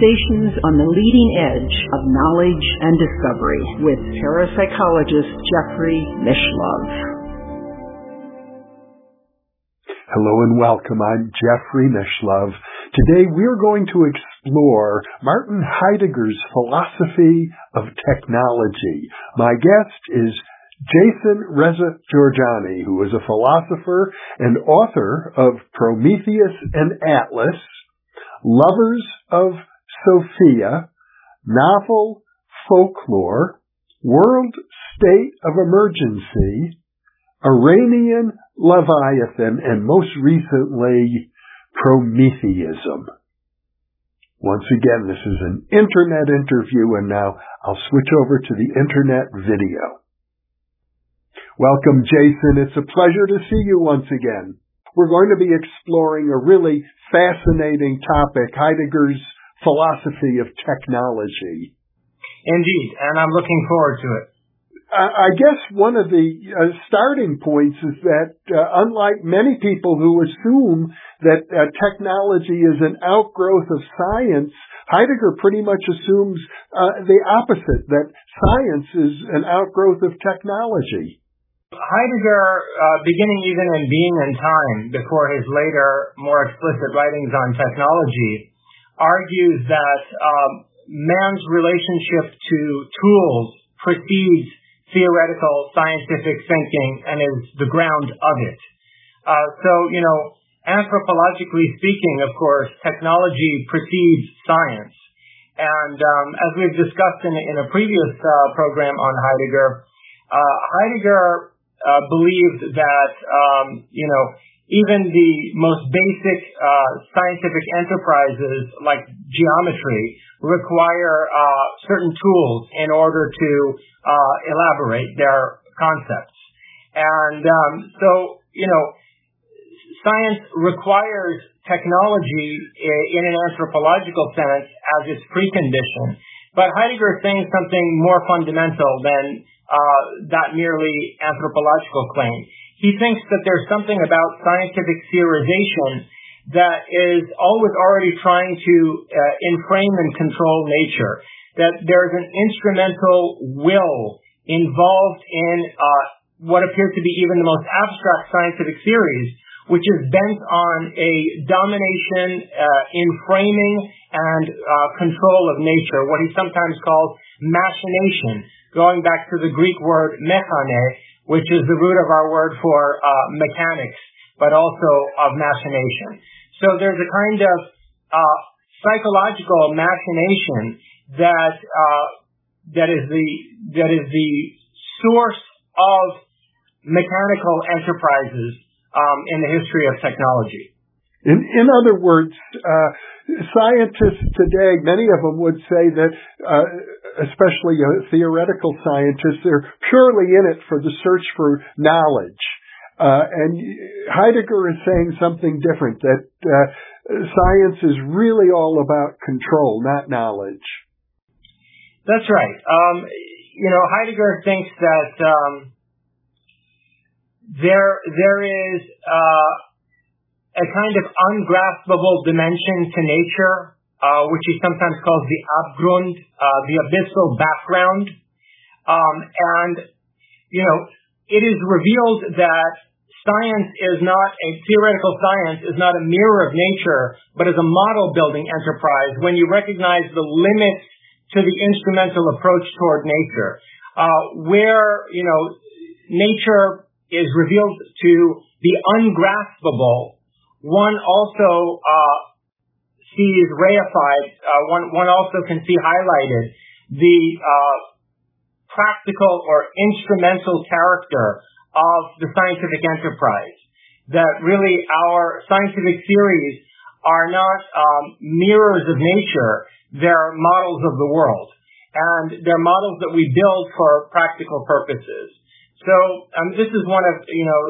Conversations on the leading edge of knowledge and discovery with parapsychologist Jeffrey Mishlove. Hello and welcome. I'm Jeffrey Mishlove. Today we're going to explore Martin Heidegger's philosophy of technology. My guest is Jason Reza Jorjani, who is a philosopher and author of Prometheus and Atlas, Lovers of Sophia, Novel Folklore, World State of Emergency, Iranian Leviathan, and most recently, Prometheism. Once again, this is an internet interview, and now I'll switch over to the internet video. Welcome, Jason. It's a pleasure to see you once again. We're going to be exploring a really fascinating topic, Heidegger's philosophy of technology. Indeed, and I'm looking forward to it. I guess one of the uh, starting points is that, uh, unlike many people who assume that uh, technology is an outgrowth of science, Heidegger pretty much assumes uh, the opposite, that science is an outgrowth of technology. Heidegger, uh, beginning even in Being and Time, before his later, more explicit writings on technology, argues that um, man's relationship to tools precedes theoretical scientific thinking and is the ground of it. Uh, so, you know, anthropologically speaking, of course, technology precedes science. And um, as we've discussed in, in a previous uh, program on Heidegger, uh, Heidegger uh, believed that um, you know even the most basic uh, scientific enterprises like geometry require uh, certain tools in order to uh, elaborate their concepts, and um, so you know science requires technology in an anthropological sense as its precondition. But Heidegger is saying something more fundamental than uh, that merely anthropological claim. He thinks that there's something about scientific theorization that is always already trying to uh, enframe and control nature, that there's an instrumental will involved in uh, what appears to be even the most abstract scientific theories, which is bent on a domination, uh, enframing, and uh, control of nature, what he sometimes calls machination, going back to the Greek word mechane, which is the root of our word for uh, mechanics, but also of machination. So there's a kind of uh, psychological machination that uh, that is the that is the source of mechanical enterprises um, in the history of technology. In, in other words, uh, scientists today, many of them would say that, uh, especially theoretical scientists, they're purely in it for the search for knowledge. Uh, and Heidegger is saying something different, that uh, science is really all about control, not knowledge. That's right. Um, you know, Heidegger thinks that um, there there is uh, a kind of ungraspable dimension to nature, which is sometimes called the Abgrund, uh, the abyssal background. Um, and, you know, it is revealed that science is not a theoretical science is not a mirror of nature, but is a model building enterprise when you recognize the limits to the instrumental approach toward nature, uh, where, you know, nature is revealed to be ungraspable one also uh, sees reified, uh, one, one also can see highlighted the uh, practical or instrumental character of the scientific enterprise. That really our scientific theories are not um, mirrors of nature, they're models of the world. And they're models that we build for practical purposes. So um, this is one of, you know,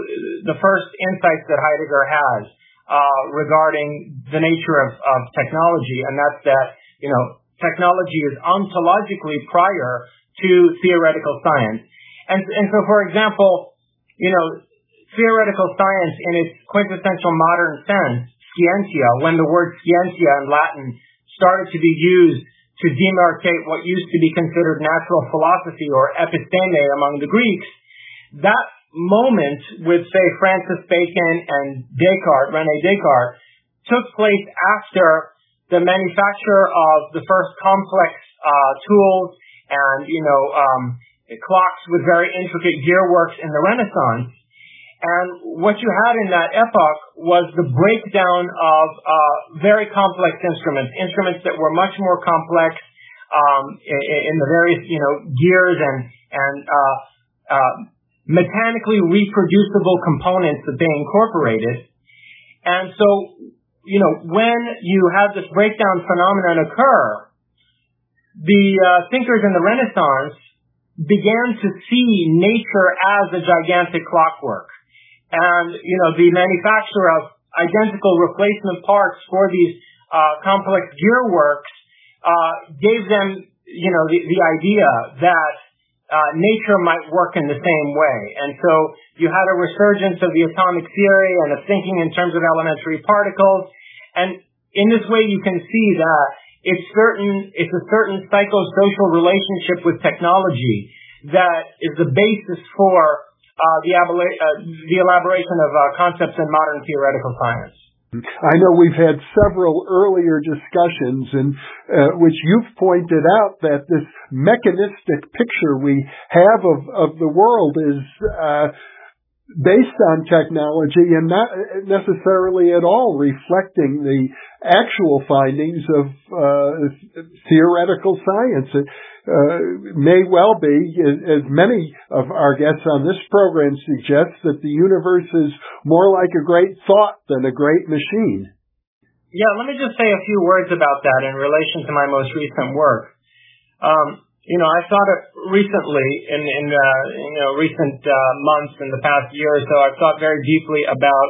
the first insights that Heidegger has Uh, regarding the nature of, technology, and that's that you know technology is ontologically prior to theoretical science. And, and so, for example, you know, theoretical science in its quintessential modern sense scientia, when the word scientia in Latin started to be used to demarcate what used to be considered natural philosophy or episteme among the Greeks, that moment with, say, Francis Bacon and Descartes, Rene Descartes, took place after the manufacture of the first complex uh, tools and, you know, um, clocks with very intricate gearworks in the Renaissance. And what you had in that epoch was the breakdown of uh, very complex instruments, instruments that were much more complex um, in, in, the various, you know, gears and and uh, uh, mechanically reproducible components that they incorporated. And so, you know, when you have this breakdown phenomenon occur, the uh, thinkers in the Renaissance began to see nature as a gigantic clockwork and you know the manufacture of identical replacement parts for these uh, complex gearworks uh, gave them you know the, the idea that nature might work in the same way. And so you had a resurgence of the atomic theory and of thinking in terms of elementary particles. And in this way, you can see that it's certain, it's a certain psychosocial relationship with technology that is the basis for uh, the, uh, the elaboration of uh, concepts in modern theoretical science. I know we've had several earlier discussions in uh, which you've pointed out that this mechanistic picture we have of, of the world is uh, based on technology and not necessarily at all reflecting the actual findings of uh, theoretical science. Uh, may well be, as many of our guests on this program suggest, that the universe is more like a great thought than a great machine. Yeah, let me just say a few words about that in relation to my most recent work. Um, you know, I've thought it recently in in uh, you know recent uh, months in the past year or so. I've thought very deeply about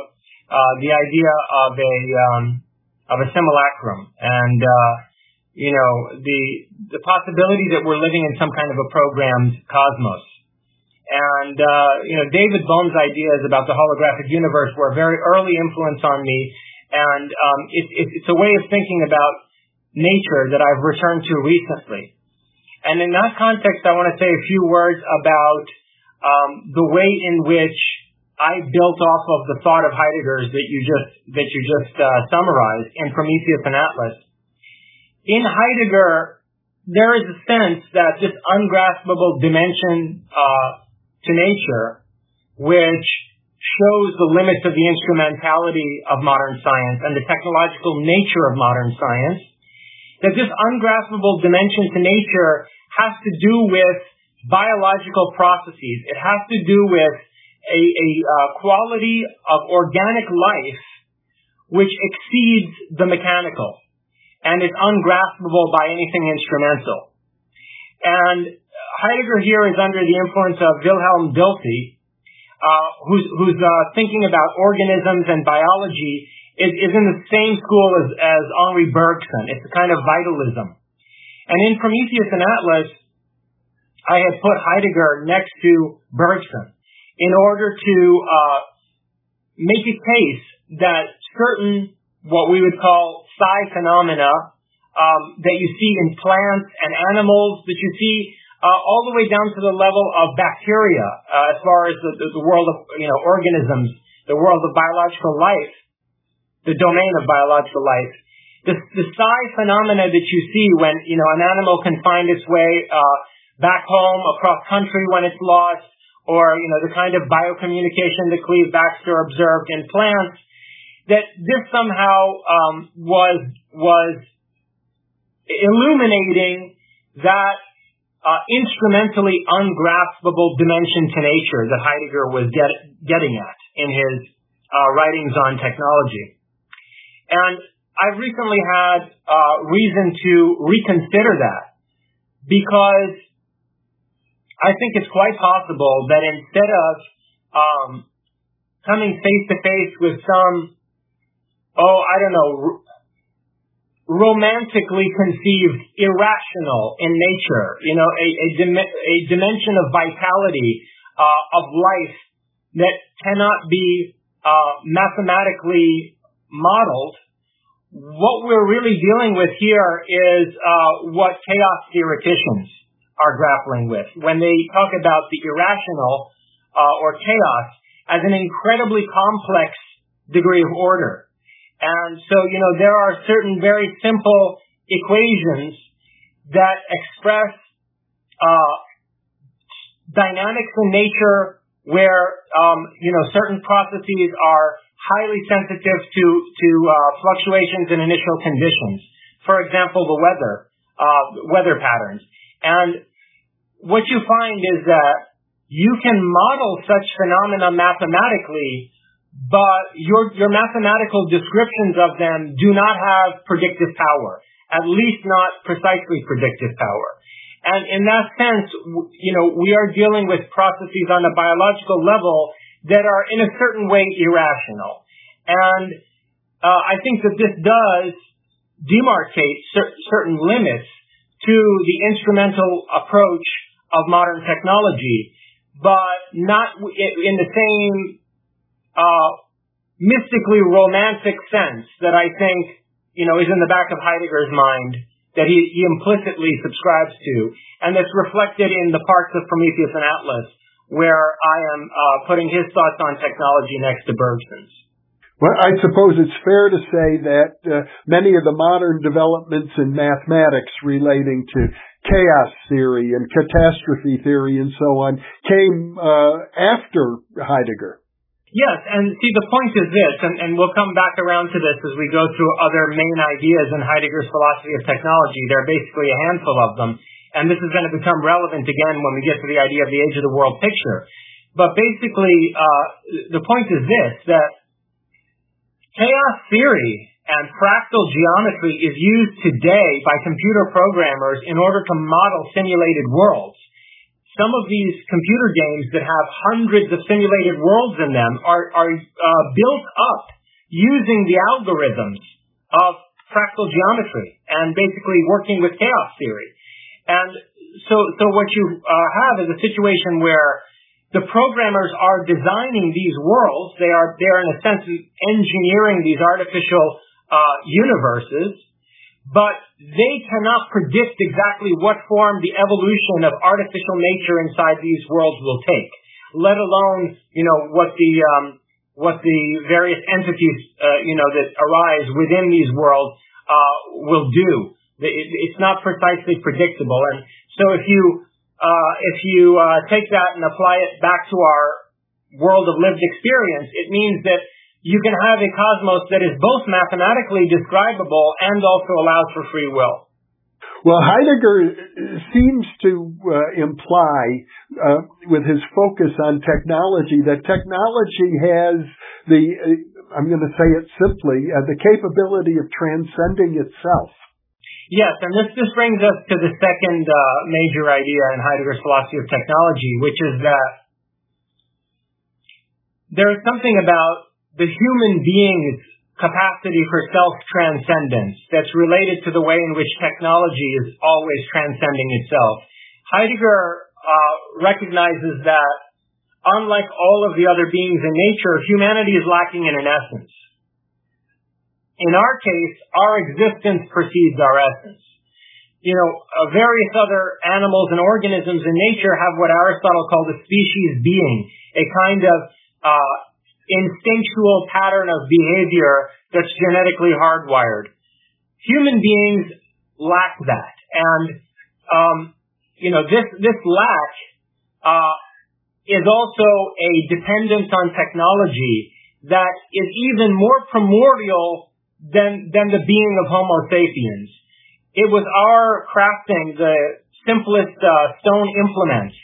uh, the idea of a um, of a simulacrum and uh, you know, the the possibility that we're living in some kind of a programmed cosmos. And uh, you know, David Bohm's ideas about the holographic universe were a very early influence on me, and um, it, it, it's a way of thinking about nature that I've returned to recently. And in that context, I want to say a few words about um, the way in which I built off of the thought of Heidegger's that you just that you just uh, summarized in Prometheus and Atlas in Heidegger, there is a sense that this ungraspable dimension uh, to nature, which shows the limits of the instrumentality of modern science and the technological nature of modern science, that this ungraspable dimension to nature has to do with biological processes. It has to do with a, a uh, quality of organic life which exceeds the mechanical and is ungraspable by anything instrumental. And Heidegger here is under the influence of Wilhelm Dilthey, uh, who's, who's uh, thinking about organisms and biology is, is in the same school as, as Henri Bergson. It's a kind of vitalism. And in Prometheus and Atlas, I had put Heidegger next to Bergson in order to uh, make a case that certain what we would call psi phenomena um, that you see in plants and animals, that you see uh, all the way down to the level of bacteria, uh, as far as the, the, world of you know organisms, the world of biological life, the domain of biological life. The, the psi phenomena that you see when you know an animal can find its way uh, back home across country when it's lost, or you know the kind of biocommunication that Cleve Backster observed in plants that this somehow um, was was illuminating that uh, instrumentally ungraspable dimension to nature that Heidegger was get, getting at in his uh, writings on technology. And I've recently had uh, reason to reconsider that because I think it's quite possible that instead of um, coming face to face with some oh, I don't know, romantically conceived, irrational in nature, you know, a, a, dim- a dimension of vitality, uh, of life that cannot be uh, mathematically modeled, what we're really dealing with here is uh, what chaos theoreticians are grappling with when they talk about the irrational uh, or chaos as an incredibly complex degree of order. And so, you know, there are certain very simple equations that express uh, dynamics in nature where, um, you know, certain processes are highly sensitive to, to uh, fluctuations in initial conditions. For example, the weather, uh, weather patterns. And what you find is that you can model such phenomena mathematically, but your, your mathematical descriptions of them do not have predictive power, at least not precisely predictive power. And in that sense, you know, we are dealing with processes on a biological level that are in a certain way irrational. And uh, I think that this does demarcate cer- certain limits to the instrumental approach of modern technology, but not in the same mystically romantic sense that I think you know is in the back of Heidegger's mind that he, he implicitly subscribes to, and that's reflected in the parts of Prometheus and Atlas where I am uh, putting his thoughts on technology next to Bergson's. Well, I suppose it's fair to say that uh, many of the modern developments in mathematics relating to chaos theory and catastrophe theory and so on came uh, after Heidegger. Yes, and see, the point is this, and, and we'll come back around to this as we go through other main ideas in Heidegger's philosophy of technology. There are basically a handful of them. And this is going to become relevant again when we get to the idea of the age of the world picture. But basically, uh, the point is this, that chaos theory and fractal geometry is used today by computer programmers in order to model simulated worlds. Some of these computer games that have hundreds of simulated worlds in them are, are uh, built up using the algorithms of fractal geometry and basically working with chaos theory. And so, so what you uh, have is a situation where the programmers are designing these worlds. They are, they are in a sense engineering these artificial uh, universes, but they cannot predict exactly what form the evolution of artificial nature inside these worlds will take. Let alone, you know, what the um, what the various entities, uh, you know, that arise within these worlds uh, will do. It's not precisely predictable. And so if you, uh, if you uh, take that and apply it back to our world of lived experience, it means that you can have a cosmos that is both mathematically describable and also allows for free will. Well, Heidegger seems to uh, imply, uh, with his focus on technology, that technology has the, uh, I'm going to say it simply, uh, the capability of transcending itself. Yes, and this, this brings us to the second uh, major idea in Heidegger's philosophy of technology, which is that there is something about the human being's capacity for self-transcendence that's related to the way in which technology is always transcending itself. Heidegger uh, recognizes that unlike all of the other beings in nature, humanity is lacking in an essence. In our case, our existence precedes our essence. You know, uh, various other animals and organisms in nature have what Aristotle called a species being, a kind of uh, instinctual pattern of behavior that's genetically hardwired. Human beings lack that, and um, you know this this lack uh, is also a dependence on technology that is even more primordial than, than the being of Homo sapiens. It was our crafting the simplest uh, stone implements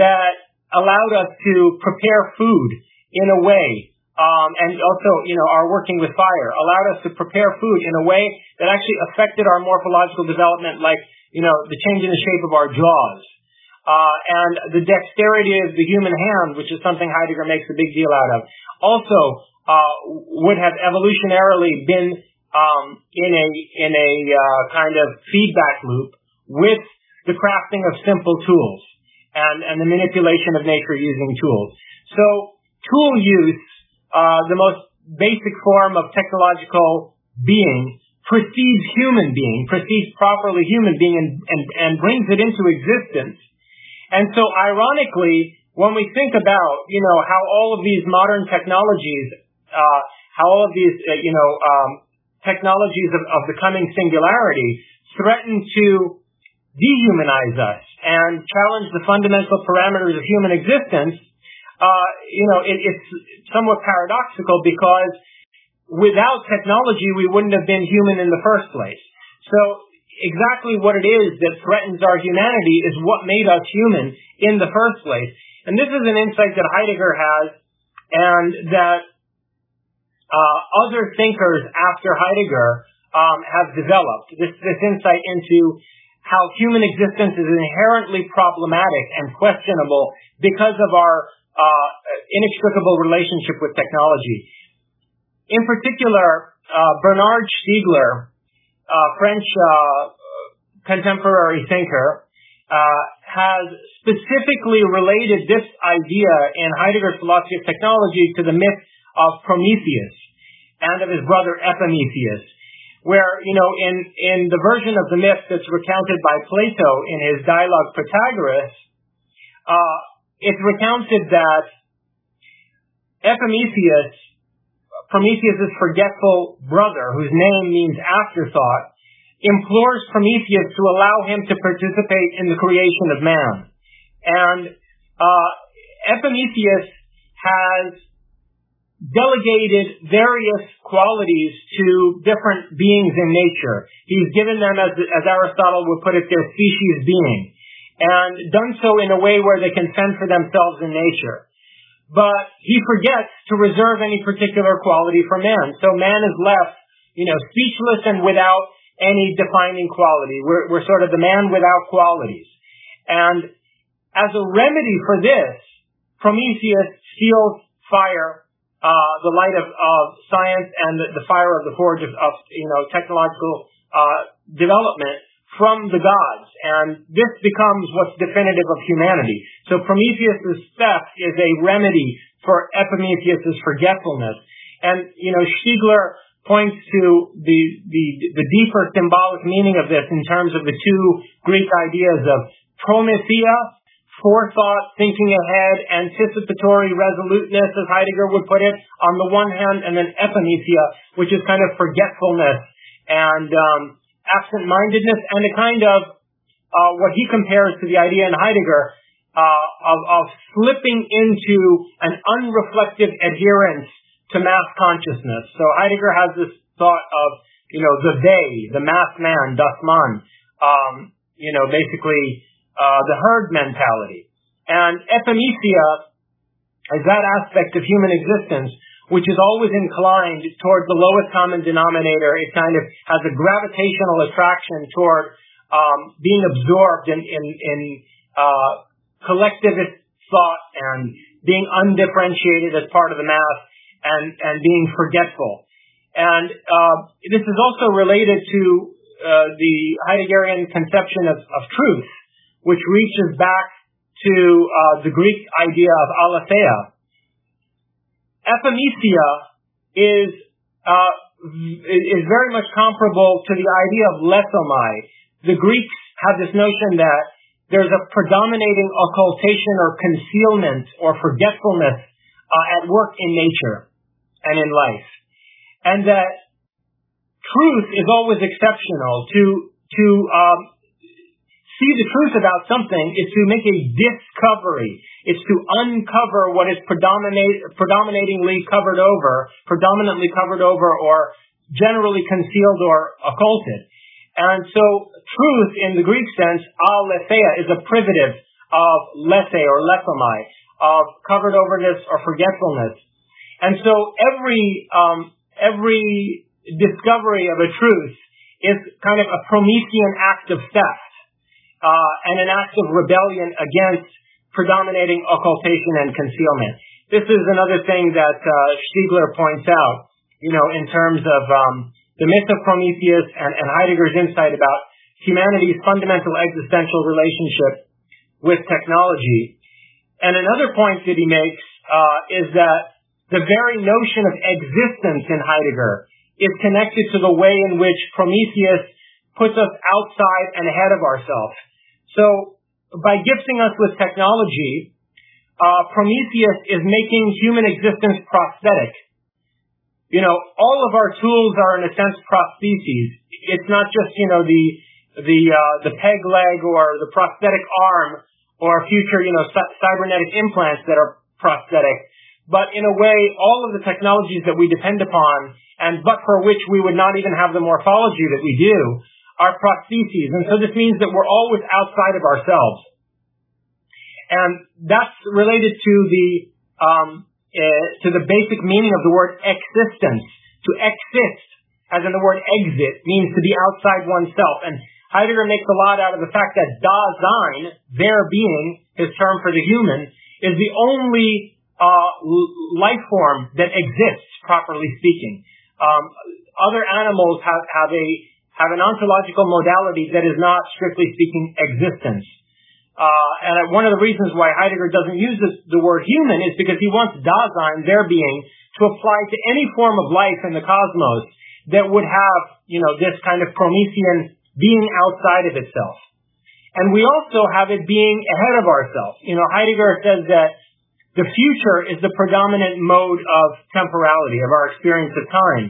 that allowed us to prepare food in a way, um, and also, you know, our working with fire allowed us to prepare food in a way that actually affected our morphological development, like, you know, the change in the shape of our jaws. Uh, and the dexterity of the human hand, which is something Heidegger makes a big deal out of, also uh, would have evolutionarily been um, in a in a uh, kind of feedback loop with the crafting of simple tools and and the manipulation of nature using tools. So tool use, uh, the most basic form of technological being precedes human being, precedes properly human being and, and, and brings it into existence. And so ironically, when we think about, you know, how all of these modern technologies, uh, how all of these, uh, you know, um, technologies of, of the coming singularity threaten to dehumanize us and challenge the fundamental parameters of human existence, uh, you know, it, it's somewhat paradoxical because without technology, we wouldn't have been human in the first place. So exactly what it is that threatens our humanity is what made us human in the first place. And this is an insight that Heidegger has and that uh, other thinkers after Heidegger um, have developed. This, this insight into how human existence is inherently problematic and questionable because of our inextricable relationship with technology. In particular, uh, Bernard Stiegler, French uh, contemporary thinker, uh, has specifically related this idea in Heidegger's philosophy of technology to the myth of Prometheus and of his brother Epimetheus, where, you know, in, in the version of the myth that's recounted by Plato in his dialogue Protagoras, uh, it's recounted that Epimetheus Prometheus' forgetful brother, whose name means afterthought, implores Prometheus to allow him to participate in the creation of man. And uh, Epimetheus has delegated various qualities to different beings in nature. He's given them, as, as Aristotle would put it, their species being, and done so in a way where they can fend for themselves in nature but he forgets to reserve any particular quality for man. So man is left, you know, speechless and without any defining quality. We're, we're sort of the man without qualities. And as a remedy for this, Prometheus steals fire, uh, the light of, of science and the, the, fire of the forge of, of you know, technological, uh, development from the gods. And this becomes what's definitive of humanity. So Prometheus' theft is a remedy for Epimetheus' forgetfulness. And, you know, Stiegler points to the, the, the deeper symbolic meaning of this in terms of the two Greek ideas of prometheia, forethought, thinking ahead, anticipatory resoluteness, as Heidegger would put it, on the one hand, and then epimetheia, which is kind of forgetfulness and um, absent-mindedness and a kind of uh, what he compares to the idea in Heidegger uh, of, of slipping into an unreflective adherence to mass consciousness. So Heidegger has this thought of, you know, the they, the mass man, das man, um, you know, basically uh, the herd mentality. And epimetheia is that aspect of human existence which is always inclined toward the lowest common denominator. It kind of has a gravitational attraction toward um, being absorbed in, in, in uh, collectivist thought and being undifferentiated as part of the mass and, and being forgetful. And uh, this is also related to uh, the Heideggerian conception of, of truth, which reaches back to uh, the Greek idea of aletheia, epimetheia is uh, is very much comparable to the idea of lethomai. The Greeks have this notion that there's a predominating occultation or concealment or forgetfulness uh, at work in nature and in life, and that truth is always exceptional. To to um, see the truth about something is to make a discovery. It's to uncover what is predominate, predominatingly covered over, predominantly covered over, or generally concealed or occulted. And so truth in the Greek sense, aletheia, is a privative of lethe or lethomai, of covered overness or forgetfulness. And so every, um, every discovery of a truth is kind of a Promethean act of theft and an act of rebellion against predominating occultation and concealment. This is another thing that uh, Stiegler points out, you know, in terms of um, the myth of Prometheus and, and Heidegger's insight about humanity's fundamental existential relationship with technology. And another point that he makes uh, is that The very notion of existence in Heidegger is connected to the way in which Prometheus puts us outside and ahead of ourselves. So by gifting us with technology, uh, Prometheus is making human existence prosthetic. You know, all of our tools are in a sense prostheses. It's not just, you know, the, the, uh, the peg leg or the prosthetic arm or future, you know, cybernetic implants that are prosthetic. But in a way, all of the technologies that we depend upon and but for which we would not even have the morphology that we do are prostheses. And so this means that we're always outside of ourselves. And that's related to the, um, uh, to the basic meaning of the word existence. To exist, as in the word exit, means to be outside oneself. And Heidegger makes a lot out of the fact that Dasein, there being, his term for the human, is the only uh, life form that exists, properly speaking. Um, other animals have, have a have an ontological modality that is not, strictly speaking, existence. Uh, and one of the reasons why Heidegger doesn't use this, the word human is because he wants Dasein, there being, to apply to any form of life in the cosmos that would have, you know, this kind of Promethean being outside of itself. And we also have it being ahead of ourselves. You know, Heidegger says that the future is the predominant mode of temporality, of our experience of time.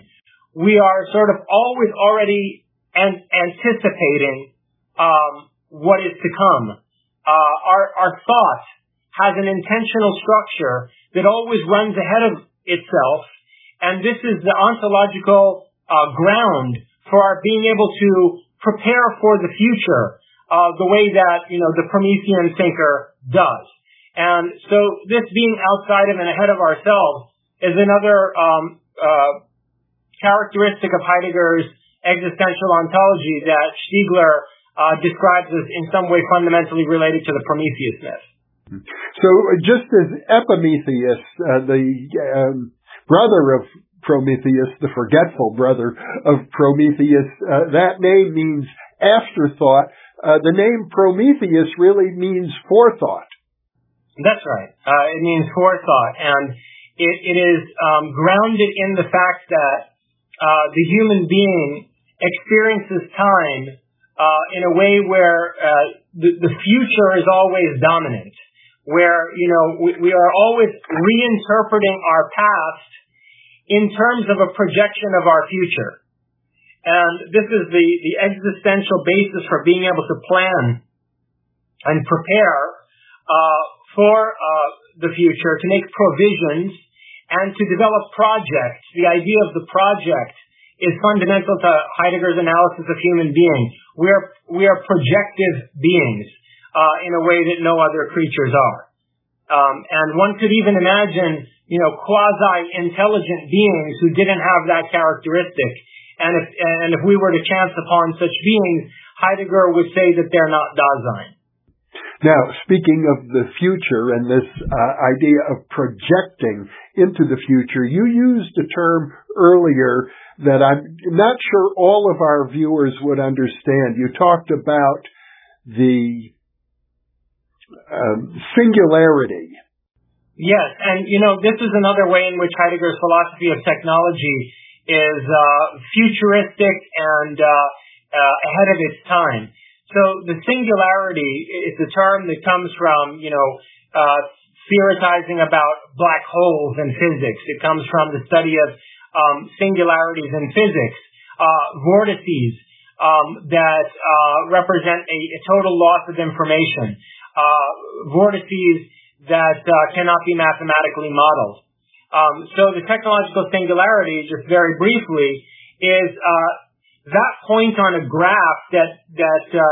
We are sort of always already and anticipating um, what is to come. Uh, our, our thought has an intentional structure that always runs ahead of itself, and this is the ontological uh, ground for our being able to prepare for the future uh, the way that you know the Promethean thinker does. And so this being outside of and ahead of ourselves is another um, uh, characteristic of Heidegger's existential ontology that Stiegler uh, describes as in some way fundamentally related to the Prometheus myth. So just as Epimetheus, uh, the um, brother of Prometheus, the forgetful brother of Prometheus, uh, that name means afterthought. Uh, the name Prometheus really means forethought. That's right. Uh, it means forethought, and it, it is um, grounded in the fact that uh, the human being experiences time uh, in a way where uh, the, the future is always dominant, where you know we, we are always reinterpreting our past in terms of a projection of our future. And this is the, the existential basis for being able to plan and prepare uh, for uh, the future, to make provisions, and to develop projects. The idea of the project is fundamental to Heidegger's analysis of human beings. We are, we are projective beings uh, in a way that no other creatures are. Um, and one could even imagine, you know, quasi-intelligent beings who didn't have that characteristic. And if, and if we were to chance upon such beings, Heidegger would say that they're not Dasein. Now, speaking of the future and this uh, idea of projecting into the future, you used the term earlier that I'm not sure all of our viewers would understand. You talked about the um, singularity. Yes, and you know, this is another way in which Heidegger's philosophy of technology is uh, futuristic and uh, uh, ahead of its time. So the singularity is a term that comes from, you know, uh, theorizing about black holes in physics. It comes from the study of um, singularities in physics, uh, vortices um, that uh, represent a, a, total loss of information, uh, vortices that uh, cannot be mathematically modeled. Um, so the technological singularity, just very briefly, is uh, that point on a graph that that uh,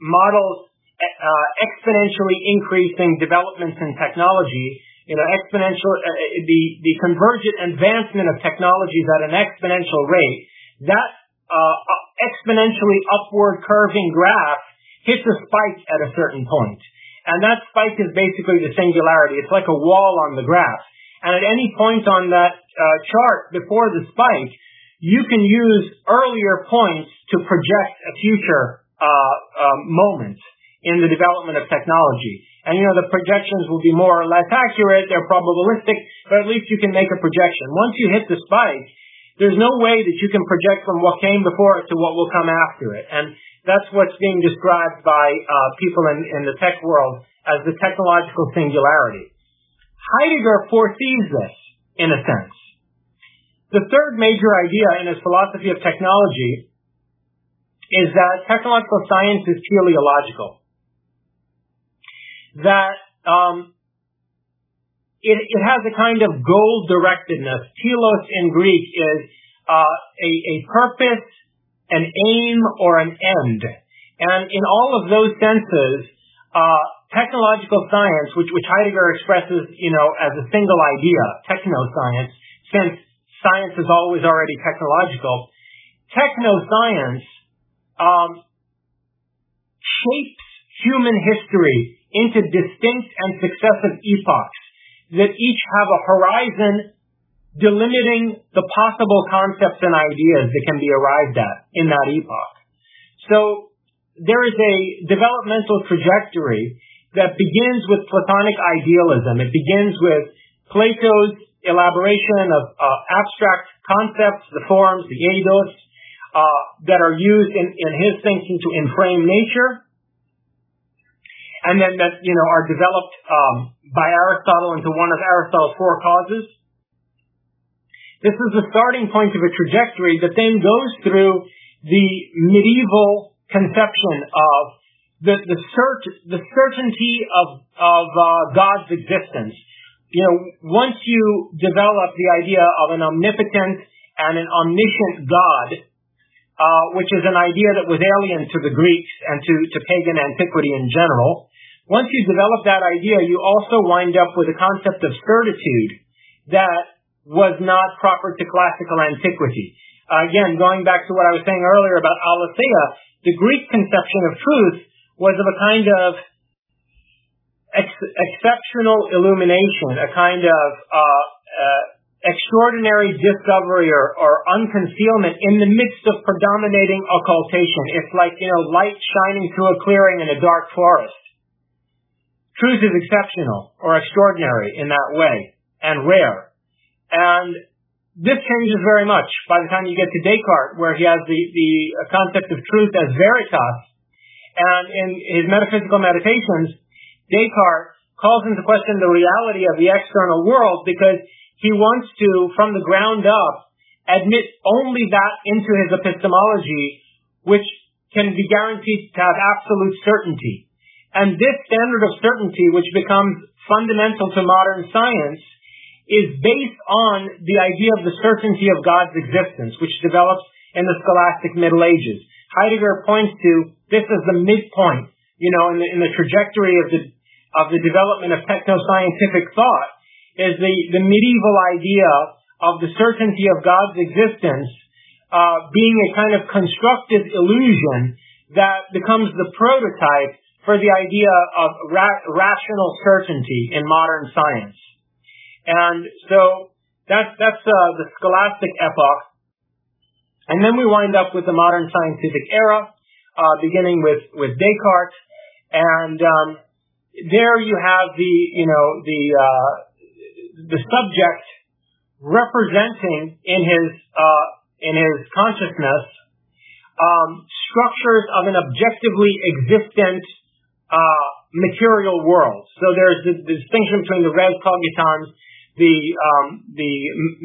models exponentially increasing developments in technology you know, exponential, uh, uh, the, the convergent advancement of technologies at an exponential rate, that uh, exponentially upward curving graph hits a spike at a certain point. And that spike is basically the singularity. It's like a wall on the graph. And at any point on that uh, chart before the spike, you can use earlier points to project a future uh, uh, moment in the development of technology. And you know, the projections will be more or less accurate, they're probabilistic, but at least you can make a projection. Once you hit the spike, there's no way that you can project from what came before it to what will come after it. And that's what's being described by uh, people in, in the tech world as the technological singularity. Heidegger foresees this, in a sense. The third major idea in his philosophy of technology is that technological science is teleological that um, it, it has a kind of goal directedness. Telos in Greek is uh, a, a purpose, an aim, or an end. And in all of those senses, uh, technological science, which, which Heidegger expresses, you know, as a single idea, technoscience, since science is always already technological, technoscience um, shapes human history into distinct and successive epochs that each have a horizon delimiting the possible concepts and ideas that can be arrived at in that epoch. So there is a developmental trajectory that begins with Platonic idealism. It begins with Plato's elaboration of uh, abstract concepts, the forms, the eidos, uh, that are used in, in his thinking to enframe nature and then that you know are developed um, by Aristotle into one of Aristotle's four causes. This is the starting point of a trajectory that then goes through the medieval conception of the the, cert, the certainty of of uh, God's existence. You know, once you develop the idea of an omnipotent and an omniscient God, uh, which is an idea that was alien to the Greeks and to, to pagan antiquity in general, once you develop that idea, you also wind up with a concept of certitude that was not proper to classical antiquity. Again, going back to what I was saying earlier about aletheia, the Greek conception of truth was of a kind of ex- exceptional illumination, a kind of uh, uh, extraordinary discovery or, or unconcealment in the midst of predominating occultation. It's like, you know, light shining through a clearing in a dark forest. Truth is exceptional or extraordinary in that way and rare. And this changes very much by the time you get to Descartes, where he has the, the concept of truth as veritas. And in his metaphysical meditations, Descartes calls into question the reality of the external world because he wants to, from the ground up, admit only that into his epistemology which can be guaranteed to have absolute certainty. And this standard of certainty, which becomes fundamental to modern science, is based on the idea of the certainty of God's existence, which develops in the scholastic Middle Ages. Heidegger points to this as the midpoint, you know, in the, in the trajectory of the of the development of techno-scientific thought, is the, the medieval idea of the certainty of God's existence uh, being a kind of constructive illusion that becomes the prototype for the idea of ra- rational certainty in modern science. And so that's, that's uh, the scholastic epoch. And then we wind up with the modern scientific era, uh, beginning with, with Descartes. And um, there you have the, you know, the, uh, the subject representing in his, uh, in his consciousness um, structures of an objectively existent uh, material world. So there's the, the, distinction between the res cogitans, the um, the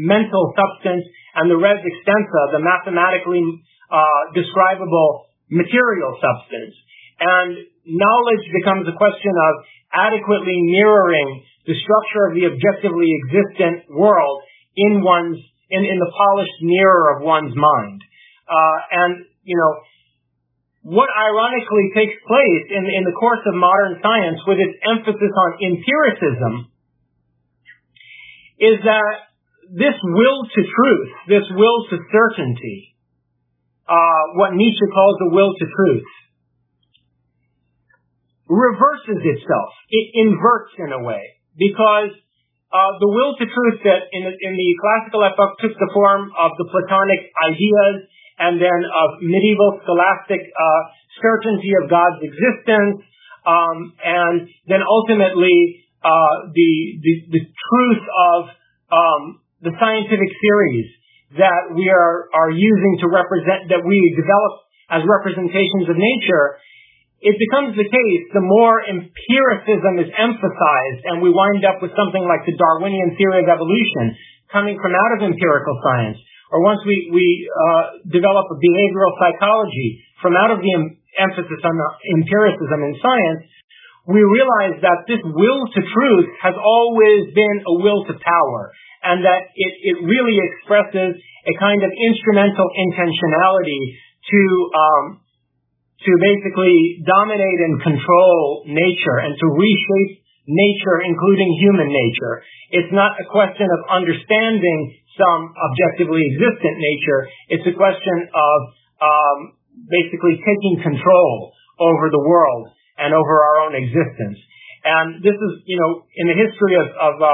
mental substance, and the res extensa, the mathematically uh, describable material substance. And knowledge becomes a question of adequately mirroring the structure of the objectively existent world in one's in, in the polished mirror of one's mind. Uh, and you know, what ironically takes place in, in the course of modern science with its emphasis on empiricism is that this will to truth, this will to certainty, uh, what Nietzsche calls the will to truth, reverses itself. It inverts in a way because uh, the will to truth that in, in the classical epoch took the form of the Platonic ideas and then of medieval scholastic uh, certainty of God's existence, um, and then ultimately uh, the, the, the truth of um, the scientific theories that we are are using to represent that we develop as representations of nature. It becomes the case the more empiricism is emphasized, and we wind up with something like the Darwinian theory of evolution coming from out of empirical science, or once we we uh, develop a behavioral psychology from out of the em- emphasis on the empiricism in science, we realize that this will to truth has always been a will to power and that it, it really expresses a kind of instrumental intentionality to um, to basically dominate and control nature and to reshape nature, including human nature. It's not a question of understanding some objectively existent nature. It's a question of um, basically taking control over the world and over our own existence. And this is, you know, in the history of, of uh,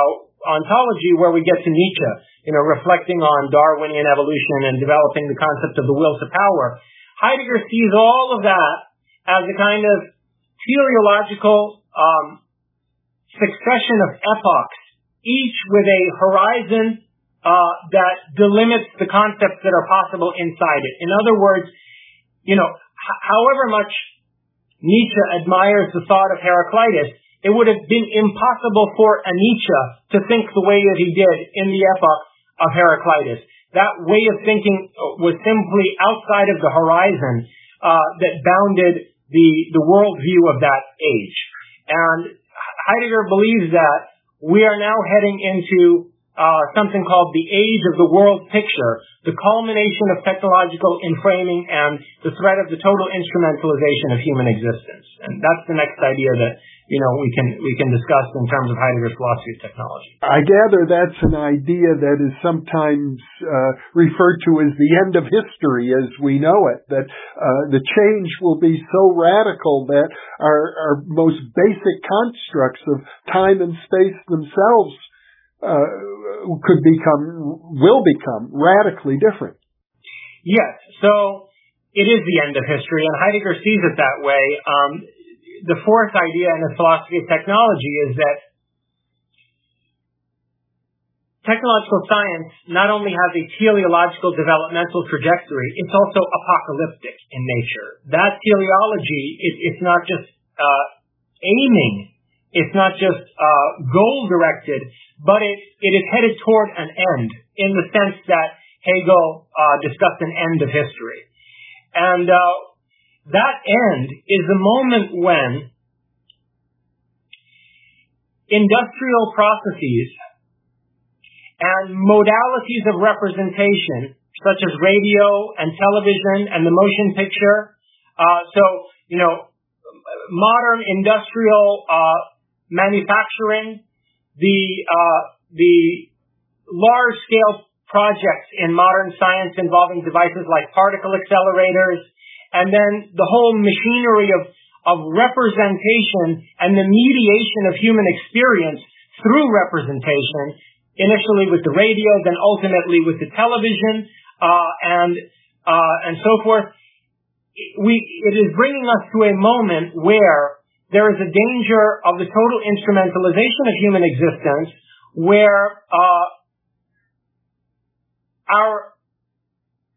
ontology where we get to Nietzsche, you know, reflecting on Darwinian evolution and developing the concept of the will to power. Heidegger sees all of that as a kind of teleological um, succession of epochs, each with a horizon uh, that delimits the concepts that are possible inside it. In other words, you know, h- however much Nietzsche admires the thought of Heraclitus, it would have been impossible for a Nietzsche to think the way that he did in the epoch of Heraclitus. That way of thinking was simply outside of the horizon uh, that bounded the, the worldview of that age. And Heidegger believes that we are now heading into uh, something called the age of the world picture, the culmination of technological enframing and the threat of the total instrumentalization of human existence. And that's the next idea that you know we can we can discuss in terms of Heidegger's philosophy of technology. I gather that's an idea that is sometimes uh, referred to as the end of history as we know it. That uh, the change will be so radical that our, our most basic constructs of time and space themselves uh, could become, will become radically different. Yes. So it is the end of history, and Heidegger sees it that way. Um, the fourth idea in his philosophy of technology is that technological science not only has a teleological developmental trajectory, it's also apocalyptic in nature. That teleology, it, it's not just uh, aiming it's not just uh, goal directed, but it, it is headed toward an end in the sense that Hegel uh, discussed an end of history. And uh, that end is the moment when industrial processes and modalities of representation, such as radio and television and the motion picture, uh, so, you know, modern industrial uh, manufacturing, the uh, the large scale projects in modern science involving devices like particle accelerators, and then the whole machinery of of representation and the mediation of human experience through representation, initially with the radio, then ultimately with the television, uh, and uh, and so forth. We it is bringing us to a moment where there is a danger of the total instrumentalization of human existence where uh, our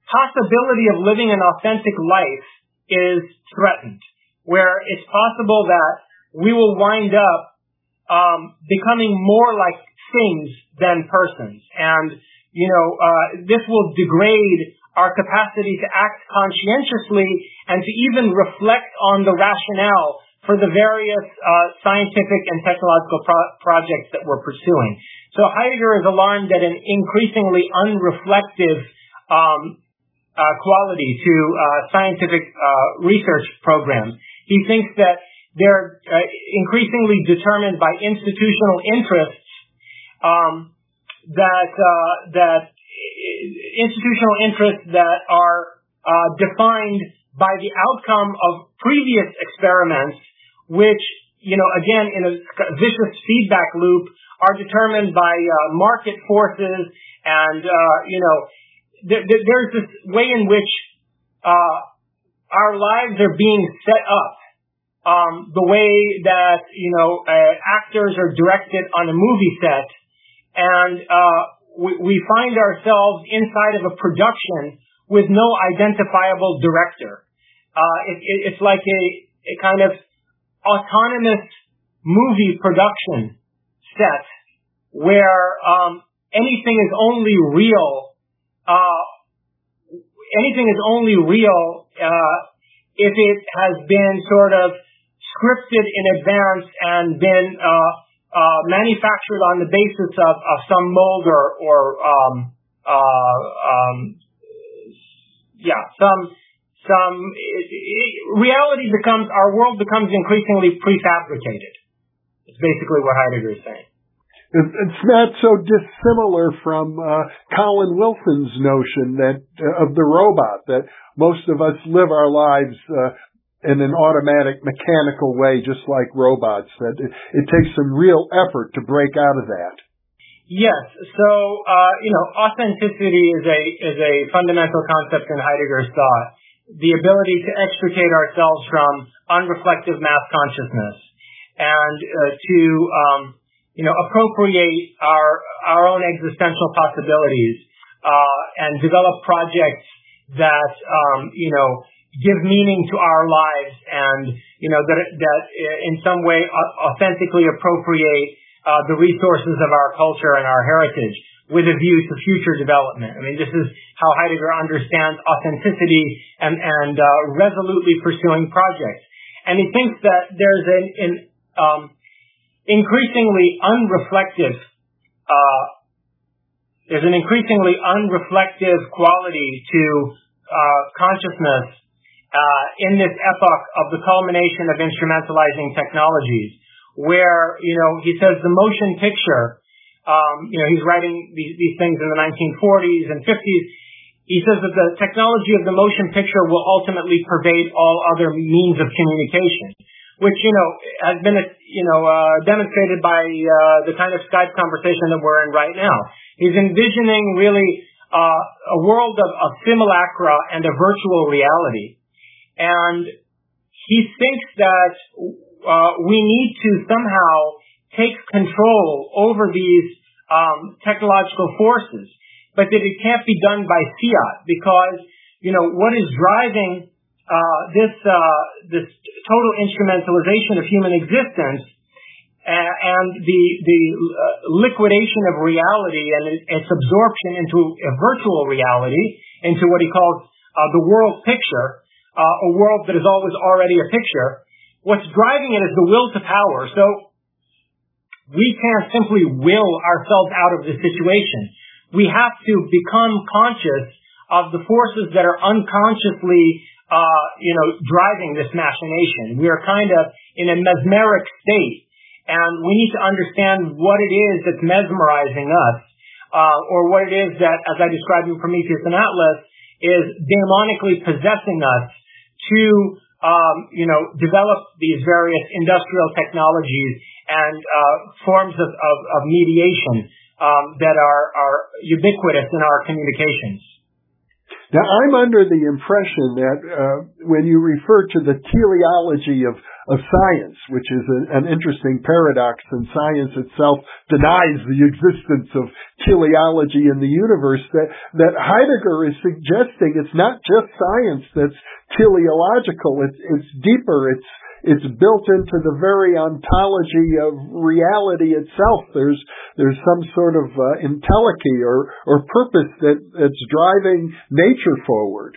possibility of living an authentic life is threatened, where it's possible that we will wind up um, becoming more like things than persons. And, you know, uh, this will degrade our capacity to act conscientiously and to even reflect on the rationale for the various uh, scientific and technological pro- projects that we're pursuing. So Heidegger is alarmed at an increasingly unreflective um, uh, quality to uh, scientific uh, research programs. He thinks that they're increasingly determined by institutional interests um, that uh, that institutional interests that are defined by the outcome of previous experiments which, you know, again, in a vicious feedback loop, are determined by uh, market forces and, uh, you know, th- th- there's this way in which uh, our lives are being set up um, the way that you know uh, actors are directed on a movie set, and uh, we, we find ourselves inside of a production with no identifiable director. Uh, it, it, it's like a, a kind of autonomous movie production set where um, anything is only real. Uh, anything is only real uh, if it has been sort of scripted in advance and been uh, uh, manufactured on the basis of, of some mold or, or um, uh, um, yeah, some some it, it, reality becomes our world becomes increasingly prefabricated. It's basically what Heidegger is saying. It's not so dissimilar from uh, Colin Wilson's notion that uh, of the robot that most of us live our lives uh, in an automatic, mechanical way, just like robots. That it, it takes some real effort to break out of that. Yes. So, uh, you know, authenticity is a is a fundamental concept in Heidegger's thought. The ability to extricate ourselves from unreflective mass consciousness and uh, to um, you know appropriate our our own existential possibilities uh, and develop projects that um, you know give meaning to our lives and, you know, that, that in some way authentically appropriate uh, the resources of our culture and our heritage with a view to future development. I mean, this is how Heidegger understands authenticity and, and uh, resolutely pursuing projects. And he thinks that there's an, an um, increasingly unreflective, uh, there's an increasingly unreflective quality to uh, consciousness uh, in this epoch of the culmination of instrumentalizing technologies, where you know he says the motion picture. Um, you know, he's writing these, these things in the 1940s and 50s. He says that the technology of the motion picture will ultimately pervade all other means of communication, which you know has been you know uh, demonstrated by uh, the kind of Skype conversation that we're in right now. He's envisioning really uh, a world of, of simulacra and a virtual reality and he thinks that uh, we need to somehow take control over these um, technological forces, but that it can't be done by fiat because you know what is driving uh, this uh, this total instrumentalization of human existence and the the uh, liquidation of reality and its absorption into a virtual reality, into what he calls uh, the world picture, uh, a world that is always already a picture. What's driving it is the will to power. So we can't simply will ourselves out of the situation. We have to become conscious of the forces that are unconsciously, uh, you know, driving this machination. We are kind of in a mesmeric state, and we need to understand what it is that's mesmerizing us, uh, or what it is that, as I described in Prometheus and Atlas, is demonically possessing us to um, you know develop these various industrial technologies and uh, forms of, mediation um, that are, are ubiquitous in our communications. Now, I'm under the impression that uh, when you refer to the teleology of, of science, which is a, an interesting paradox, and science itself denies the existence of teleology in the universe, that, that Heidegger is suggesting it's not just science that's teleological, it's, it's deeper, it's, it's built into the very ontology of reality itself. There's there's some sort of uh, entelechy or or purpose that that's driving nature forward.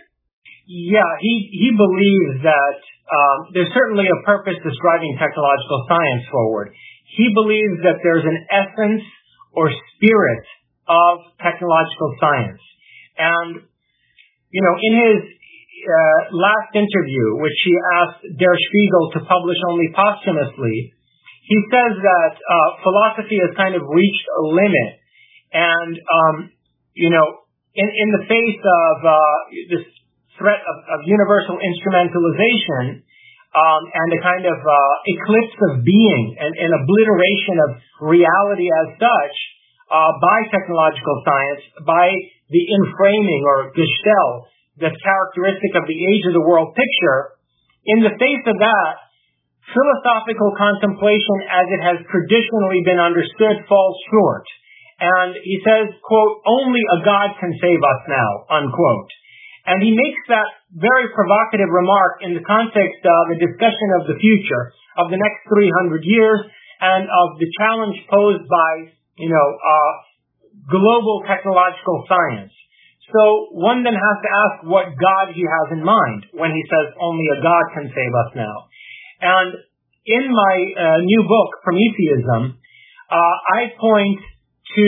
Yeah, he he believes that um, there's certainly a purpose that's driving technological science forward. He believes that there's an essence or spirit of technological science, and you know, in his last interview, which he asked Der Spiegel to publish only posthumously, he says that uh, philosophy has kind of reached a limit, and um, you know, in, in the face of uh, this threat of, of universal instrumentalization um, and a kind of uh, eclipse of being and, and obliteration of reality as such uh, by technological science, by the enframing or gestell that's characteristic of the age of the world picture, in the face of that, philosophical contemplation as it has traditionally been understood falls short. And he says, quote, only a God can save us now, unquote. And he makes that very provocative remark in the context of a discussion of the future, of the next 300 years, and of the challenge posed by, you know, uh, global technological science. So one then has to ask what God he has in mind when he says only a God can save us now. And in my uh, new book, Prometheism, uh, I point to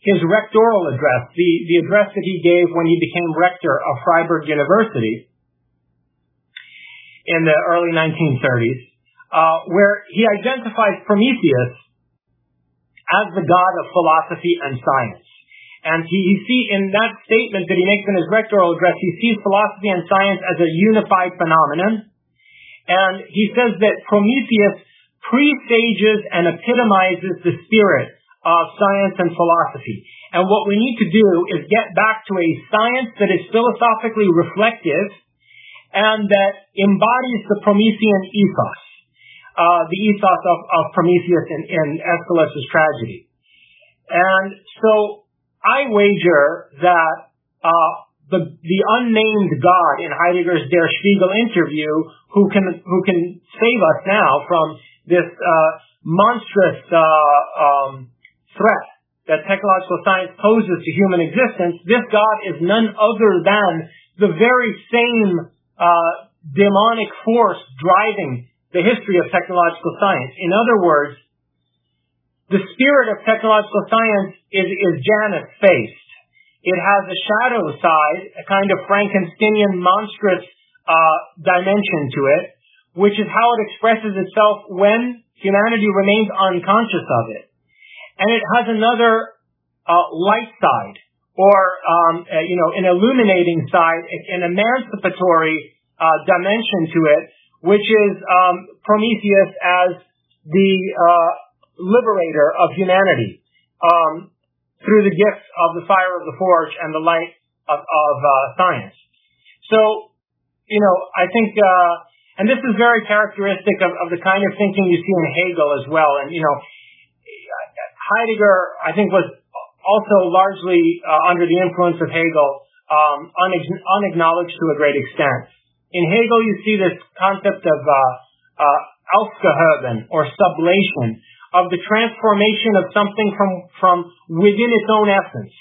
his rectoral address, the, the address that he gave when he became rector of Freiburg University in the early 1930s, uh, where he identifies Prometheus as the god of philosophy and science. And he, he see in that statement that he makes in his rectoral address, he sees philosophy and science as a unified phenomenon. And he says that Prometheus presages and epitomizes the spirit of science and philosophy. And what we need to do is get back to a science that is philosophically reflective and that embodies the Promethean ethos, uh, the ethos of, of Prometheus in, in Aeschylus's tragedy. And so I wager that uh, the the unnamed God in Heidegger's Der Spiegel interview, who can who can save us now from this uh, monstrous uh, um, threat that technological science poses to human existence, this God is none other than the very same uh, demonic force driving the history of technological science. In other words, the spirit of technological science is, is Janus faced. It has a shadow side, a kind of Frankensteinian monstrous uh, dimension to it, which is how it expresses itself when humanity remains unconscious of it and it has another uh, light side, or um, uh, you know, an illuminating side, an emancipatory uh, dimension to it, which is um, Prometheus as the uh, liberator of humanity um, through the gifts of the fire of the forge and the light of, of uh, science. So, you know, I think. Uh, and this is very characteristic of, of the kind of thinking you see in Hegel as well. And, you know, Heidegger, I think, was also largely uh, under the influence of Hegel, um, unacknowledged to a great extent. In Hegel, you see this concept of uh, uh, Aufgehoben or sublation, of the transformation of something from from within its own essence.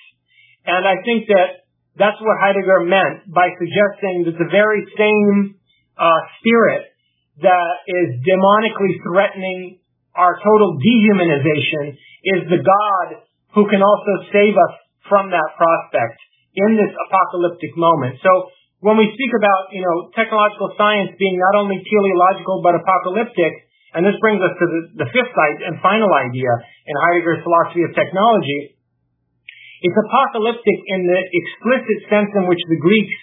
And I think that that's what Heidegger meant by suggesting that the very same uh, spirit that is demonically threatening our total dehumanization is the God who can also save us from that prospect in this apocalyptic moment. So when we speak about, you know, technological science being not only teleological but apocalyptic, and this brings us to the, the fifth and final idea in Heidegger's philosophy of technology, it's apocalyptic in the explicit sense in which the Greeks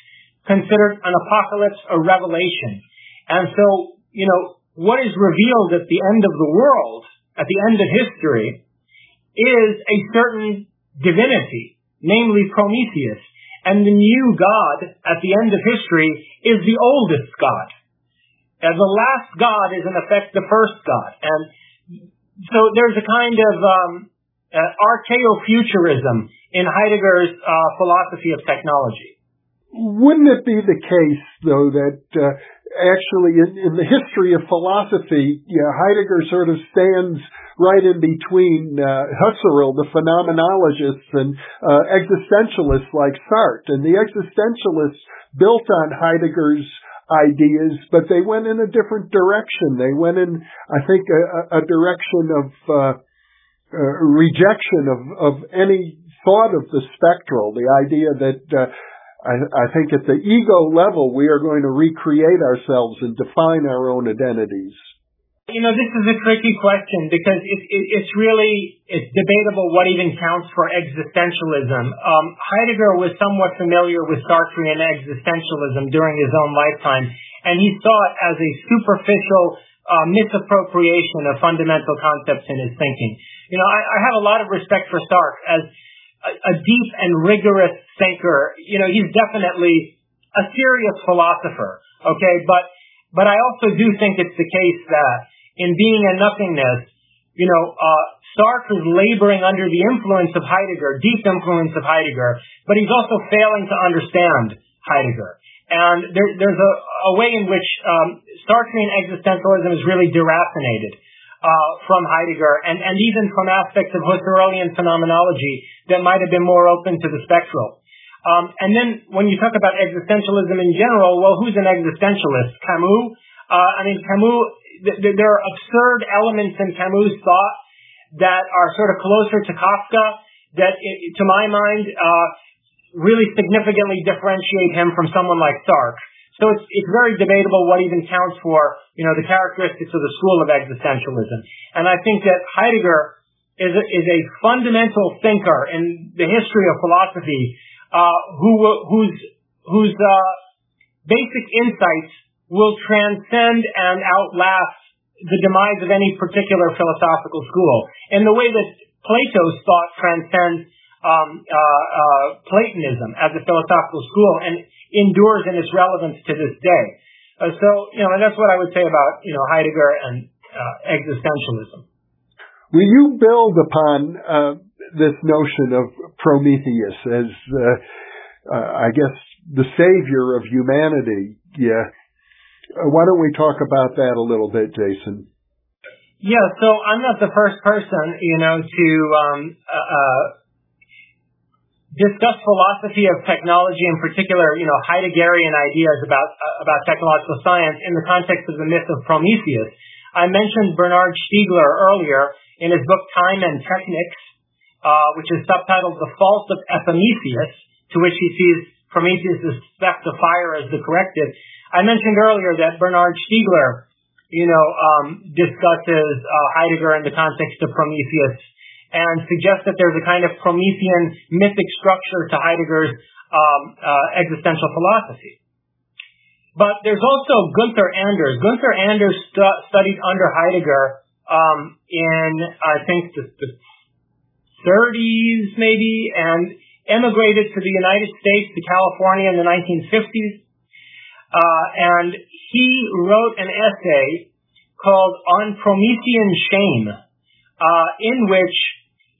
considered an apocalypse a revelation. And so, you know, what is revealed at the end of the world, at the end of history, is a certain divinity, namely Prometheus. And the new God at the end of history is the oldest God. And the last God is in effect the first God. And so there's a kind of um, uh, archaeofuturism in Heidegger's uh, philosophy of technology. Wouldn't it be the case, though, that uh, actually in, in, the history of philosophy, Heidegger sort of stands right in between uh, Husserl, the phenomenologists, and uh, existentialists like Sartre. And the existentialists built on Heidegger's ideas, but they went in a different direction. They went in, I think, a, a direction of uh, uh, rejection of, of any thought of the spectral, the idea that uh, I, I think at the ego level we are going to recreate ourselves and define our own identities. You know, this is a tricky question because it, it, it's really it's debatable what even counts for existentialism. Um, Heidegger was somewhat familiar with Sartrean existentialism during his own lifetime, and he saw it as a superficial uh, misappropriation of fundamental concepts in his thinking. You know, I, I have a lot of respect for Sartre as a, a deep and rigorous thinker. You know, he's definitely a serious philosopher. Okay, but but I also do think it's the case that in Being and Nothingness, you know, uh, Sartre is laboring under the influence of Heidegger, deep influence of Heidegger, but he's also failing to understand Heidegger. And there, there's a, a, way in which um, Sartrean existentialism is really deracinated uh, from Heidegger and, and even from aspects of Husserlian phenomenology that might have been more open to the spectral. Um, and then when you talk about existentialism in general, well, who's an existentialist? Camus? Uh, I mean, Camus, th- th- there are absurd elements in Camus' thought that are sort of closer to Kafka that, to my mind, uh, really significantly differentiate him from someone like Sartre. So it's, it's very debatable what even counts for, you know, the characteristics of the school of existentialism. And I think that Heidegger is a, is a fundamental thinker in the history of philosophy uh, who whose whose uh, basic insights will transcend and outlast the demise of any particular philosophical school. In the way that Plato's thought transcends um, uh, uh, Platonism as a philosophical school and endures in its relevance to this day. Uh, so, you know, and that's what I would say about, you know, Heidegger and uh, existentialism. Will you build upon uh, this notion of Prometheus as, uh, I guess, the savior of humanity. Yeah. Uh, why don't we talk about that a little bit, Jason? Yeah, so I'm not the first person, you know, to um, uh, uh, discuss philosophy of technology, in particular, you know, Heideggerian ideas about uh, about technological science in the context of the myth of Prometheus. I mentioned Bernard Stiegler earlier in his book Time and Technics, uh, which is subtitled The Fault of Epimetheus, to which he sees Prometheus' theft of fire as the corrective. I mentioned earlier that Bernard Stiegler, you know, um, discusses uh, Heidegger in the context of Prometheus and suggests that there's a kind of Promethean mythic structure to Heidegger's um, uh, existential philosophy. But there's also Gunther Anders. Gunther Anders stu- studied under Heidegger um, in, I think, the, the 30s maybe and emigrated to the United States, to California in the 1950s. Uh, and he wrote an essay called On Promethean Shame, uh, in which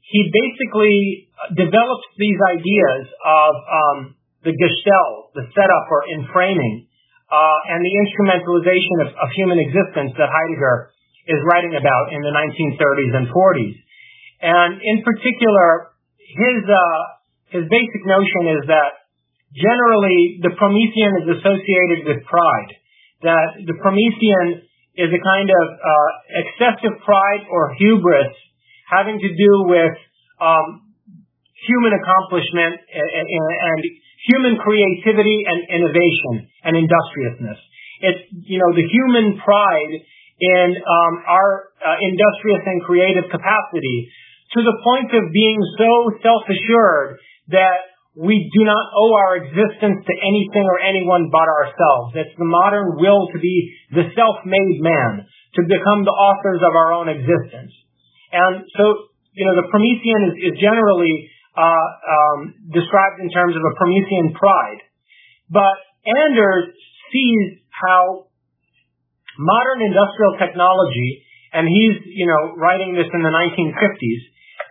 he basically developed these ideas of um, the gestell, the setup or enframing, uh, and the instrumentalization of, of human existence that Heidegger is writing about in the 1930s and 40s. And in particular, his uh, his basic notion is that generally the Promethean is associated with pride. That the Promethean is a kind of uh, excessive pride or hubris having to do with um, human accomplishment and, and, human creativity and innovation and industriousness. It's you know the human pride in um, our uh, industrious and creative capacity to the point of being so self-assured that we do not owe our existence to anything or anyone but ourselves. It's the modern will to be the self-made man, to become the authors of our own existence. And so, you know, the Promethean is, is generally uh, um, described in terms of a Promethean pride. But Anders sees how modern industrial technology, and he's, you know, writing this in the 1950s,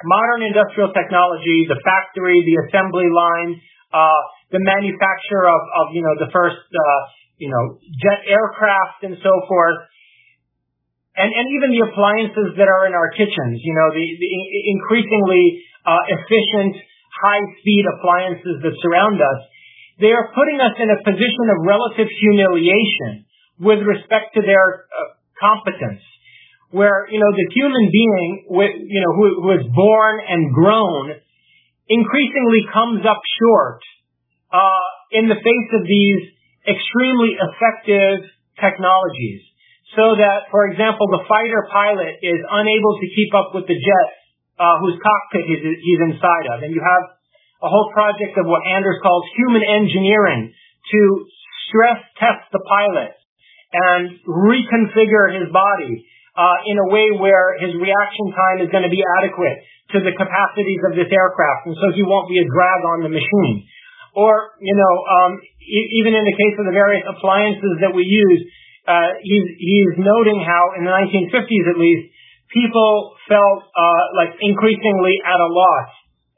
modern industrial technology, the factory, the assembly line, uh, the manufacture of, of, you know, the first, uh, you know, jet aircraft and so forth, and, and even the appliances that are in our kitchens, you know, the, the increasingly uh, efficient, high-speed appliances that surround us, they are putting us in a position of relative humiliation with respect to their uh, competence where, you know, the human being, you know, who, who is born and grown increasingly comes up short, uh, in the face of these extremely effective technologies. So that, for example, the fighter pilot is unable to keep up with the jet, uh, whose cockpit he's, he's inside of. And you have a whole project of what Anders calls human engineering to stress test the pilot and reconfigure his body in a way where his reaction time is going to be adequate to the capacities of this aircraft, and so he won't be a drag on the machine. Or, you know, um, even in the case of the various appliances that we use, uh, he's, he's noting how in the 1950s at least, people felt uh, like increasingly at a loss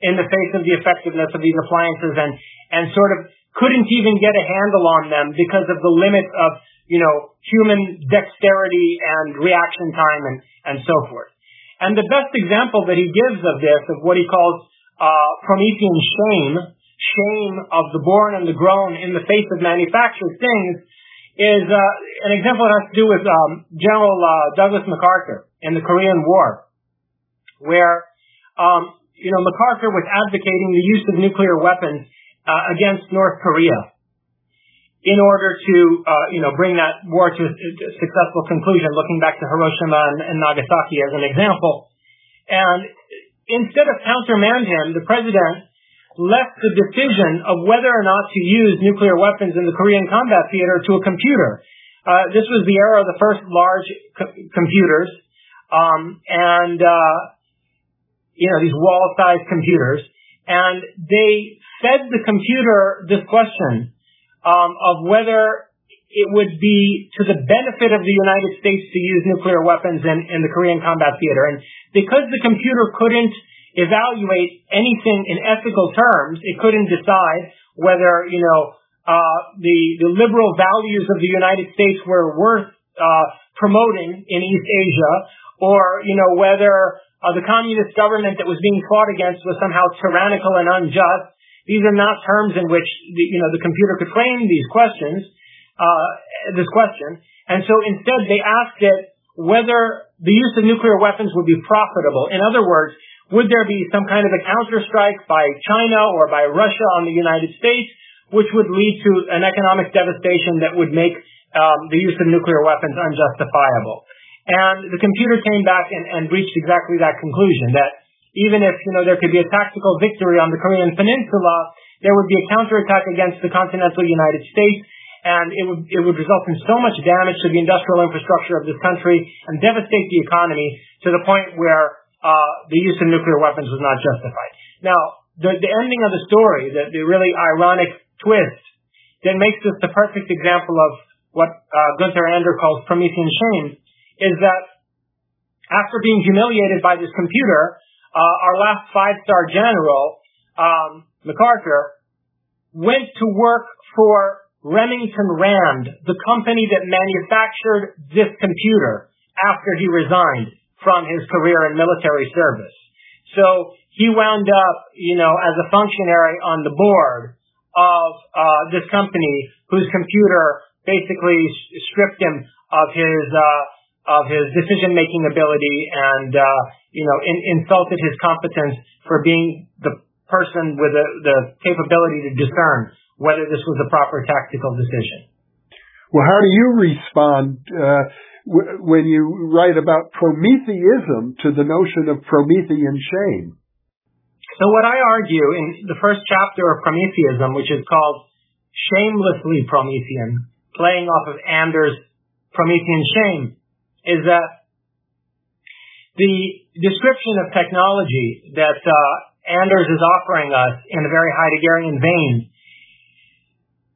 in the face of the effectiveness of these appliances and, and sort of couldn't even get a handle on them because of the limits of, you know, human dexterity and reaction time and, and so forth. And the best example that he gives of this, of what he calls uh, Promethean shame, shame of the born and the grown in the face of manufactured things, is uh, an example that has to do with um, General uh, Douglas MacArthur in the Korean War, where um, you know MacArthur was advocating the use of nuclear weapons against North Korea in order to uh, you know bring that war to a successful conclusion. Looking back to Hiroshima and, and Nagasaki as an example, and instead of countermand him, the president left the decision of whether or not to use nuclear weapons in the Korean combat theater to a computer. Uh, this was the era of the first large co- computers, um, and uh, you know these wall-sized computers, and they fed the computer this question um, of whether it would be to the benefit of the United States to use nuclear weapons in, in the Korean combat theater, and because the computer couldn't evaluate anything in ethical terms. It couldn't decide whether, you know, uh, the, the liberal values of the United States were worth uh, promoting in East Asia, or, you know, whether uh, the communist government that was being fought against was somehow tyrannical and unjust. These are not terms in which, the, you know, the computer could frame these questions, uh, this question. And so instead they asked it whether the use of nuclear weapons would be profitable. In other words, would there be some kind of a counterstrike by China or by Russia on the United States, which would lead to an economic devastation that would make um, the use of nuclear weapons unjustifiable? And the computer came back and, and reached exactly that conclusion that even if you know there could be a tactical victory on the Korean Peninsula, there would be a counterattack against the continental United States, and it would it would result in so much damage to the industrial infrastructure of this country and devastate the economy to the point where uh, the use of nuclear weapons was not justified. Now, the, the ending of the story, the, the really ironic twist, that makes this the perfect example of what uh, Gunther Anders calls Promethean shame, is that after being humiliated by this computer, our last five-star general, um, MacArthur, went to work for Remington Rand, the company that manufactured this computer after he resigned from his career in military service. So he wound up, you know, as a functionary on the board of uh, this company whose computer basically stripped him of his uh, of his decision making ability and uh, you know in, insulted his competence for being the person with the, the capability to discern whether this was a proper tactical decision. Well, how do you respond uh, when you write about Prometheism to the notion of Promethean shame? So what I argue in the first chapter of Prometheism, which is called Shamelessly Promethean, playing off of Anders' Promethean shame, is that the description of technology that uh, Anders is offering us in a very Heideggerian vein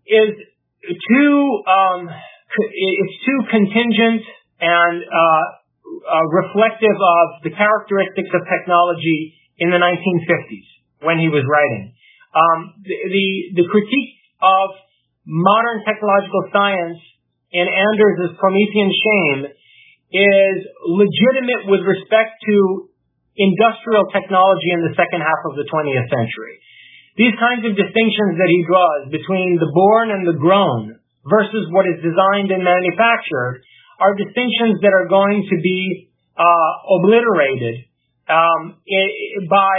is too um, it's too contingent and uh, uh, reflective of the characteristics of technology in the 1950s when he was writing. Um, the, the, the critique of modern technological science in Anders' Promethean Shame is legitimate with respect to industrial technology in the second half of the 20th century. These kinds of distinctions that he draws between the born and the grown versus what is designed and manufactured are distinctions that are going to be uh, obliterated um, by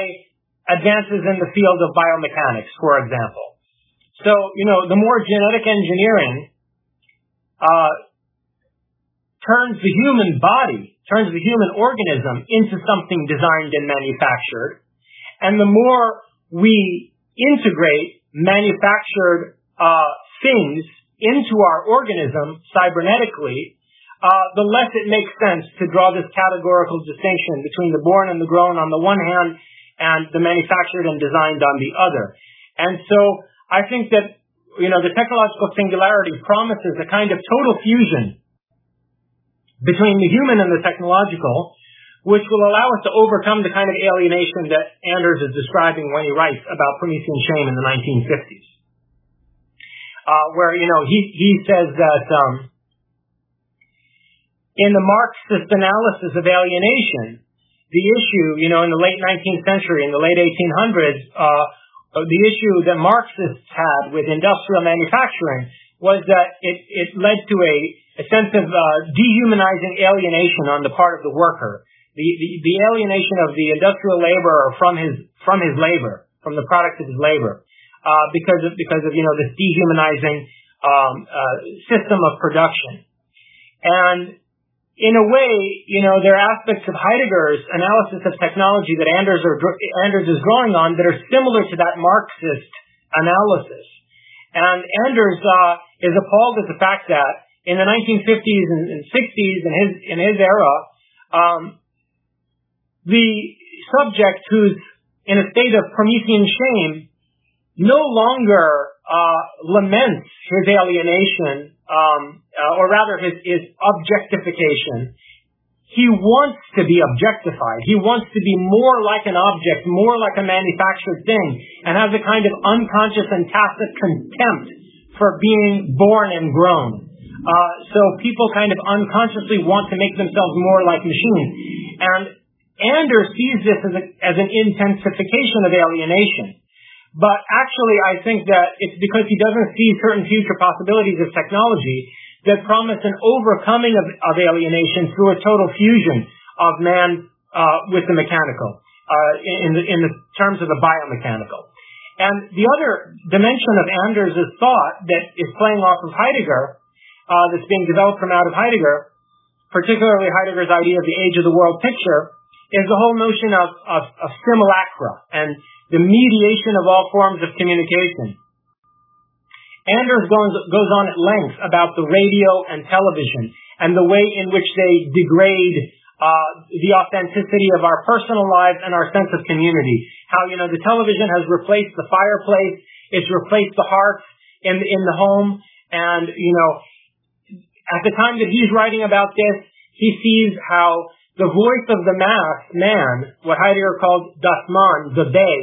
advances in the field of biomechanics, for example. So, you know, the more genetic engineering uh, turns the human body, turns the human organism into something designed and manufactured, and the more we integrate manufactured uh, things into our organism cybernetically, uh, the less it makes sense to draw this categorical distinction between the born and the grown on the one hand and the manufactured and designed on the other. And so I think that, you know, the technological singularity promises a kind of total fusion between the human and the technological, which will allow us to overcome the kind of alienation that Anders is describing when he writes about Promethean shame in the 1950s. Uh, where, you know, he, he says that um, in the Marxist analysis of alienation, the issue, you know, in the late 19th century, in the late 1800s, uh, the issue that Marxists had with industrial manufacturing was that it, it led to a, a sense of uh, dehumanizing alienation on the part of the worker. The, the, the alienation of the industrial laborer from his from his labor, from the product of his labor, uh, because of because of you know this dehumanizing um, uh, system of production, and in a way, you know, there are aspects of Heidegger's analysis of technology that Anders, are, Anders is drawing on that are similar to that Marxist analysis. And Anders uh, is appalled at the fact that in the 1950s and, and 60s, in his in his era, um, the subject who's in a state of Promethean shame no longer uh, laments his alienation, um, uh, or rather his, his objectification. He wants to be objectified. He wants to be more like an object, more like a manufactured thing, and has a kind of unconscious and tacit contempt for being born and grown. Uh, so people kind of unconsciously want to make themselves more like machines. And Anders sees this as, a, as an intensification of alienation. But actually, I think that it's because he doesn't see certain future possibilities of technology that promise an overcoming of, of alienation through a total fusion of man uh, with the mechanical, uh, in, the, in the terms of the biomechanical. And the other dimension of Anders' thought that is playing off of Heidegger, uh, that's being developed from out of Heidegger, particularly Heidegger's idea of the age of the world picture, is the whole notion of, of, of simulacra and the mediation of all forms of communication. Anders goes, goes on at length about the radio and television and the way in which they degrade uh, the authenticity of our personal lives and our sense of community. How, you know, the television has replaced the fireplace, it's replaced the hearth in, in the home, and, you know, at the time that he's writing about this, he sees how the voice of the mass, man, what Heidegger called das Man, the they,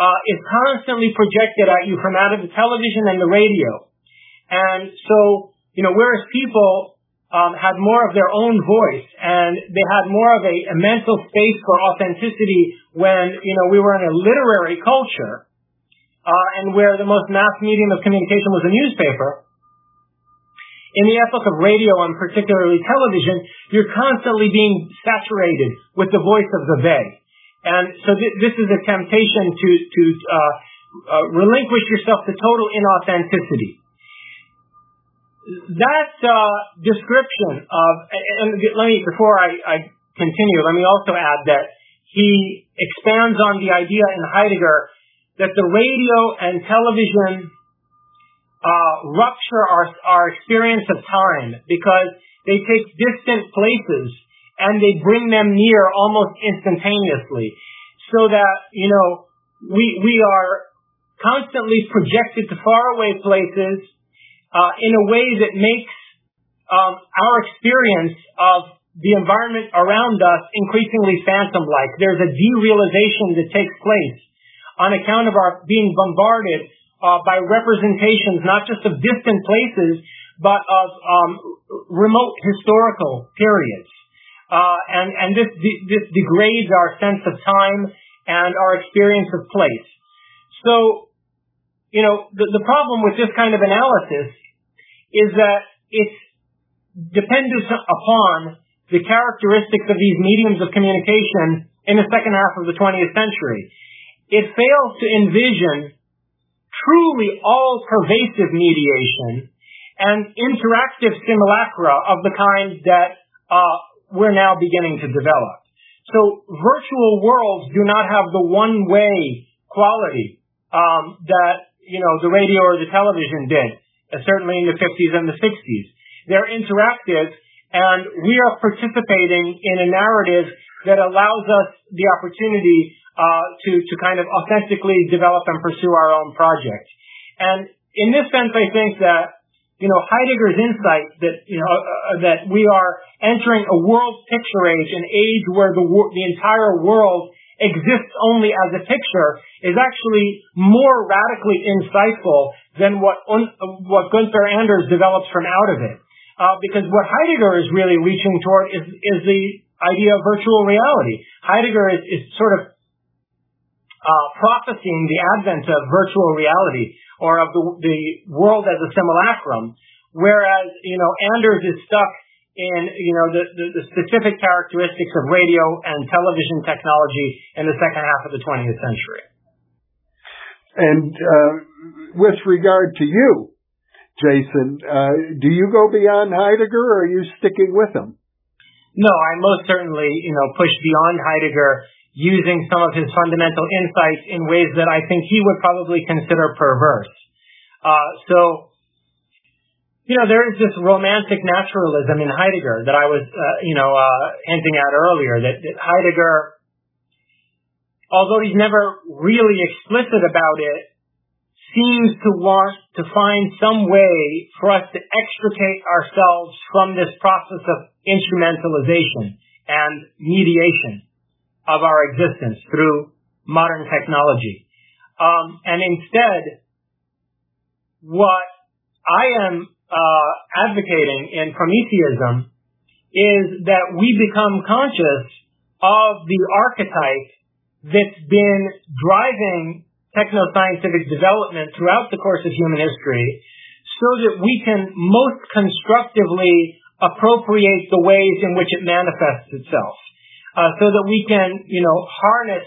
uh, is constantly projected at you from out of the television and the radio. And so, you know, whereas people um, had more of their own voice and they had more of a, a mental space for authenticity when, you know, we were in a literary culture, uh, and where the most mass medium of communication was a newspaper, in the epoch of radio and particularly television, you're constantly being saturated with the voice of the they. And so th- this is a temptation to, to uh, uh, relinquish yourself to total inauthenticity. That uh, description of, and let me, before I, I continue, let me also add that he expands on the idea in Heidegger that the radio and television uh, rupture our, our experience of time because they take distant places and they bring them near almost instantaneously so that, you know, we, we are constantly projected to faraway places uh, in a way that makes um, our experience of the environment around us increasingly phantom-like. There's a derealization that takes place on account of our being bombarded uh, by representations not just of distant places, but of um, remote historical periods. Uh, and and this de- this degrades our sense of time and our experience of place. So, you know, the, the problem with this kind of analysis is that it's dependent upon the characteristics of these mediums of communication in the second half of the 20th century. It fails to envision truly all pervasive mediation and interactive simulacra of the kind that uh, we're now beginning to develop. So virtual worlds do not have the one way quality um, that you know the radio or the television did, uh, certainly in the 50s and the 60s. They're interactive, and we are participating in a narrative that allows us the opportunity to to kind of authentically develop and pursue our own project. And in this sense, I think that you know, Heidegger's insight that, you know, uh, uh, that we are entering a world picture age, an age where the, the entire world exists only as a picture is actually more radically insightful than what, un, what Gunther Anders develops from out of it. Uh, because what Heidegger is really reaching toward is, is the idea of virtual reality. Heidegger is, is sort of uh, prophesying the advent of virtual reality or of the, the world as a simulacrum, whereas you know Anders is stuck in you know the, the, the specific characteristics of radio and television technology in the second half of the 20th century. And uh, with regard to you, Jason, uh, do you go beyond Heidegger, or are you sticking with him? No, I most certainly you know push beyond Heidegger using some of his fundamental insights in ways that I think he would probably consider perverse. Uh, so, you know, there is this romantic naturalism in Heidegger that I was, uh, you know, uh, hinting at earlier, that, that Heidegger, although he's never really explicit about it, seems to want to find some way for us to extricate ourselves from this process of instrumentalization and mediation of our existence through modern technology. Um, and instead, what I am uh, advocating in Prometheism is that we become conscious of the archetype that's been driving technoscientific development throughout the course of human history so that we can most constructively appropriate the ways in which it manifests itself so that we can, you know, harness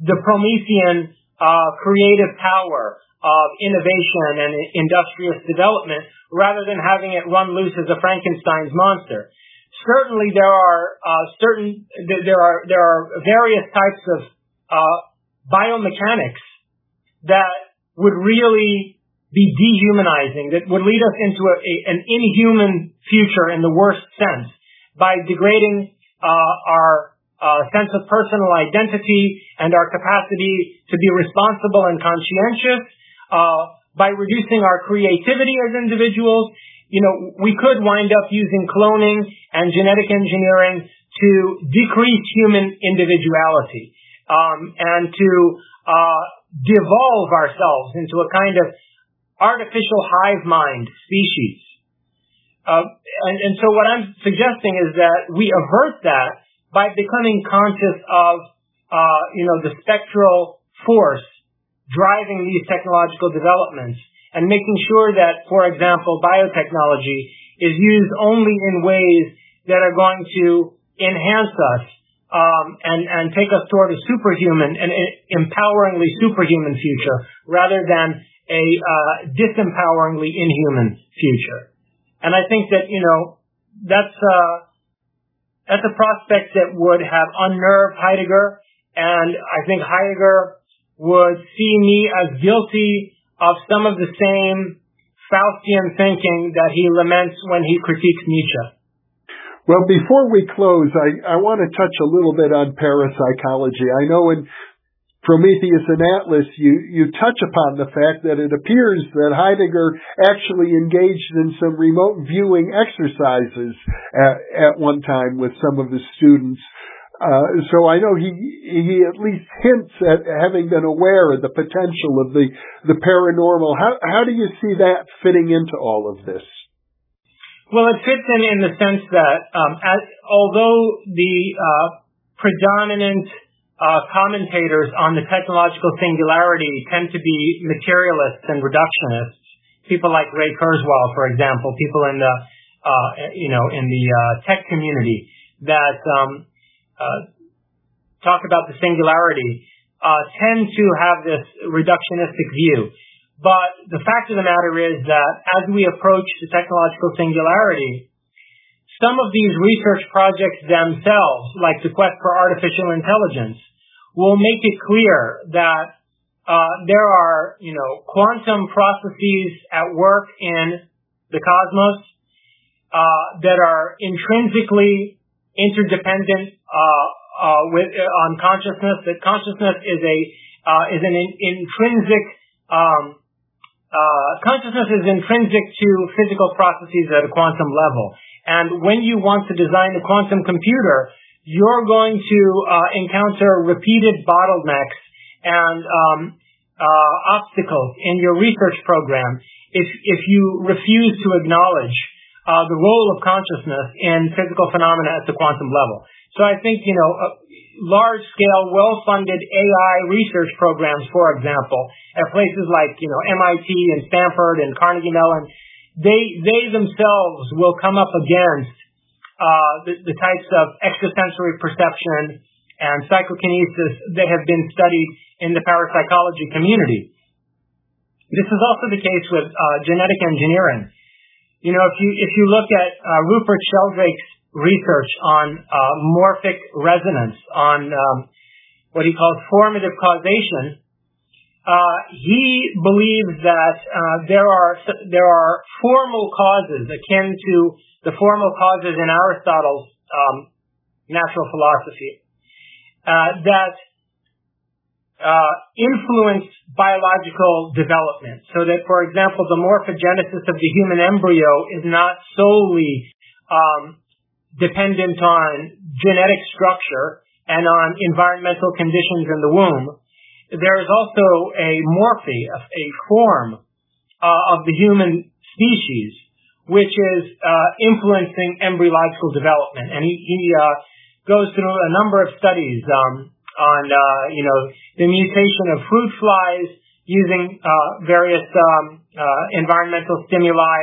the Promethean uh, creative power of innovation and industrious development rather than having it run loose as a Frankenstein's monster. Certainly, there are uh, certain there are there are various types of uh, biomechanics that would really be dehumanizing, that would lead us into a, a, an inhuman future in the worst sense by degrading uh, our uh, sense of personal identity and our capacity to be responsible and conscientious, uh, by reducing our creativity as individuals, you know, we could wind up using cloning and genetic engineering to decrease human individuality um, and to uh, devolve ourselves into a kind of artificial hive mind species. Uh, and, and so what I'm suggesting is that we avert that by becoming conscious of, uh, you know, the spectral force driving these technological developments and making sure that, for example, biotechnology is used only in ways that are going to enhance us um, and, and take us toward a superhuman and empoweringly superhuman future rather than a uh, disempoweringly inhuman future. And I think that, you know, that's, uh, that's a prospect that would have unnerved Heidegger. And I think Heidegger would see me as guilty of some of the same Faustian thinking that he laments when he critiques Nietzsche. Well, before we close, I, I want to touch a little bit on parapsychology. I know in Prometheus and Atlas, you, you touch upon the fact that it appears that Heidegger actually engaged in some remote viewing exercises at, at one time with some of his students. Uh, so I know he he at least hints at having been aware of the potential of the the paranormal. How how do you see that fitting into all of this? Well, it fits in in the sense that um, as, although the uh, predominant uh, commentators on the technological singularity tend to be materialists and reductionists. People like Ray Kurzweil, for example, people in the uh, you know in the uh, tech community that um, uh, talk about the singularity uh, tend to have this reductionistic view. But the fact of the matter is that as we approach the technological singularity, some of these research projects themselves, like the quest for artificial intelligence, will make it clear that uh, there are, you know, quantum processes at work in the cosmos uh, that are intrinsically interdependent uh, uh with uh, on consciousness. That consciousness is a uh, is an in, intrinsic um, uh, consciousness is intrinsic to physical processes at a quantum level. And when you want to design a quantum computer, you're going to uh, encounter repeated bottlenecks and um, uh, obstacles in your research program if if you refuse to acknowledge uh, the role of consciousness in physical phenomena at the quantum level. So I think you know uh, large-scale, well-funded AI research programs, for example, at places like, you know, MIT and Stanford and Carnegie Mellon, they, they themselves will come up against uh, the, the types of extrasensory perception and psychokinesis that have been studied in the parapsychology community. This is also the case with uh, genetic engineering. You know, if you if you look at uh, Rupert Sheldrake's research on uh, morphic resonance, on um, what he calls formative causation. Uh, he believes that uh, there are there are formal causes akin to the formal causes in Aristotle's um, natural philosophy uh, that influence biological development. So that, for example, the morphogenesis of the human embryo is not solely um, dependent on genetic structure and on environmental conditions in the womb, there is also a morphe, a form uh, of the human species, which is uh, influencing embryological development. And he, he uh, goes through a number of studies um, on, uh, you know, the mutation of fruit flies using uh, various um, uh, environmental stimuli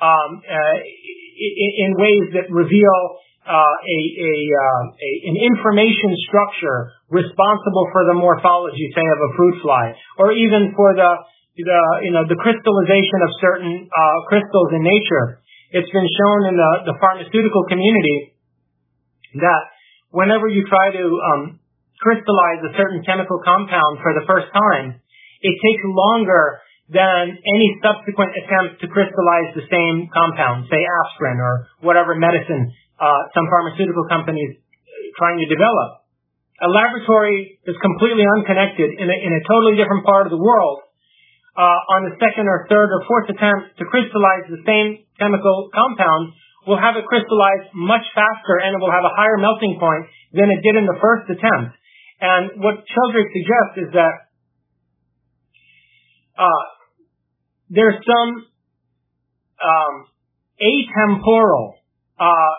um, in ways that reveal a, a, a, an information structure responsible for the morphology, say, of a fruit fly, or even for the, the you know the crystallization of certain uh, crystals in nature. It's been shown in the, pharmaceutical community that whenever you try to um, crystallize a certain chemical compound for the first time, it takes longer than any subsequent attempt to crystallize the same compound, say aspirin or whatever medicine uh, some pharmaceutical companies trying to develop. A laboratory is completely unconnected in a, in a totally different part of the world uh, on the second or third or fourth attempt to crystallize the same chemical compound will have it crystallize much faster and it will have a higher melting point than it did in the first attempt. And what Sheldrake suggests is that uh, there's some um, atemporal uh,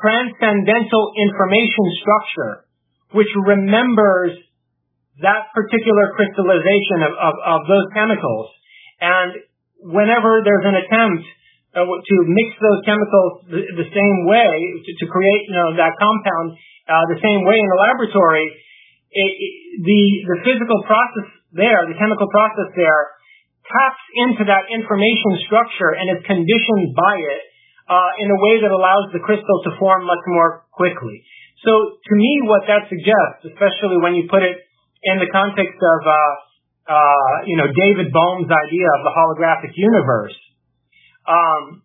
transcendental information structure which remembers that particular crystallization of, of, of those chemicals. And whenever there's an attempt uh, to mix those chemicals the, the same way, to, to, create you know, that compound uh, the same way in the laboratory, it, it, the, the physical process there, the chemical process there, taps into that information structure and is conditioned by it in a way that allows the crystal to form much more quickly. So to me, what that suggests, especially when you put it in the context of, uh, uh, you know, David Bohm's idea of the holographic universe, um,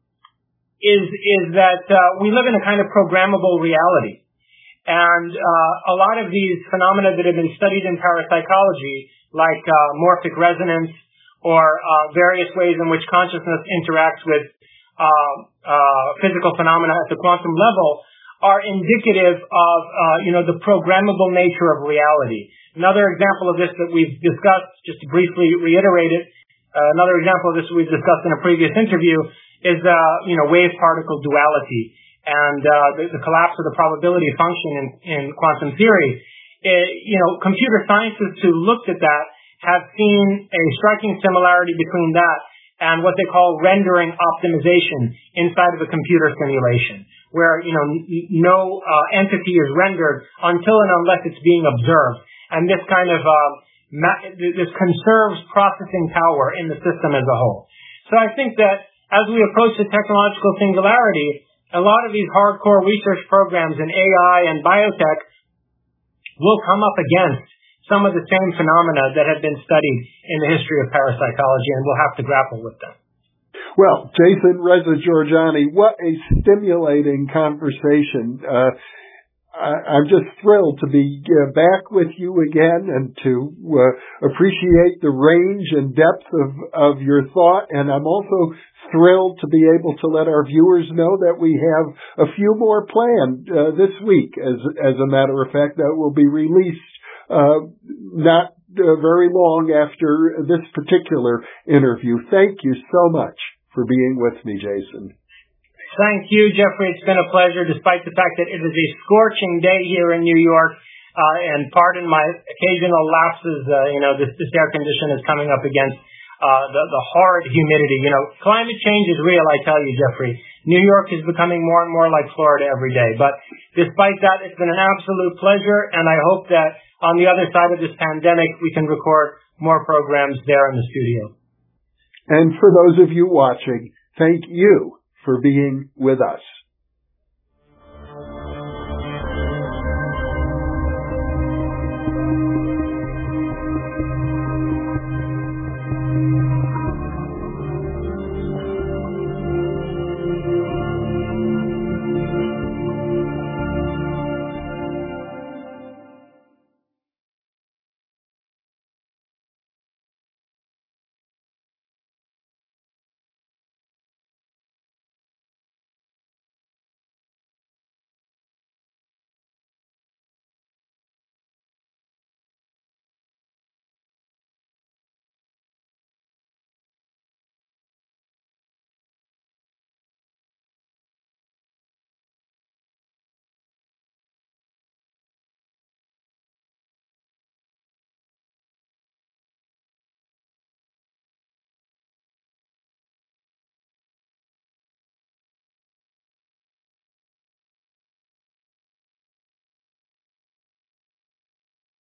is is that uh, we live in a kind of programmable reality, and uh, a lot of these phenomena that have been studied in parapsychology, like uh, morphic resonance or various ways in which consciousness interacts with uh, uh, physical phenomena at the quantum level are indicative of, uh, you know, the programmable nature of reality. Another example of this that we've discussed, just to briefly reiterate it, uh, another example of this we've discussed in a previous interview is, uh, you know, wave-particle duality and uh, the, the, collapse of the probability function in, in quantum theory. It, you know, computer scientists who looked at that have seen a striking similarity between that and what they call rendering optimization inside of a computer simulation, where you know no uh, entity is rendered until and unless it's being observed, and this kind of uh, ma- this conserves processing power in the system as a whole. So I think that as we approach the technological singularity, a lot of these hardcore research programs in AI and biotech will come up against some of the same phenomena that have been studied in the history of parapsychology, and we'll have to grapple with them. Well, Jason Reza Jorjani, what a stimulating conversation. Uh, I'm just thrilled to be uh, back with you again and to uh, appreciate the range and depth of, of your thought. And I'm also thrilled to be able to let our viewers know that we have a few more planned uh, this week. As as a matter of fact, that will be released not uh, very long after this particular interview. Thank you so much for being with me, Jason. Thank you, Jeffrey. It's been a pleasure, despite the fact that it is a scorching day here in New York. Uh, and pardon my occasional lapses. Uh, you know, this, this air condition is coming up against uh, the, the horrid humidity. You know, climate change is real, I tell you, Jeffrey. New York is becoming more and more like Florida every day. But despite that, it's been an absolute pleasure, and I hope that on the other side of this pandemic, we can record more programs there in the studio. And for those of you watching, thank you for being with us.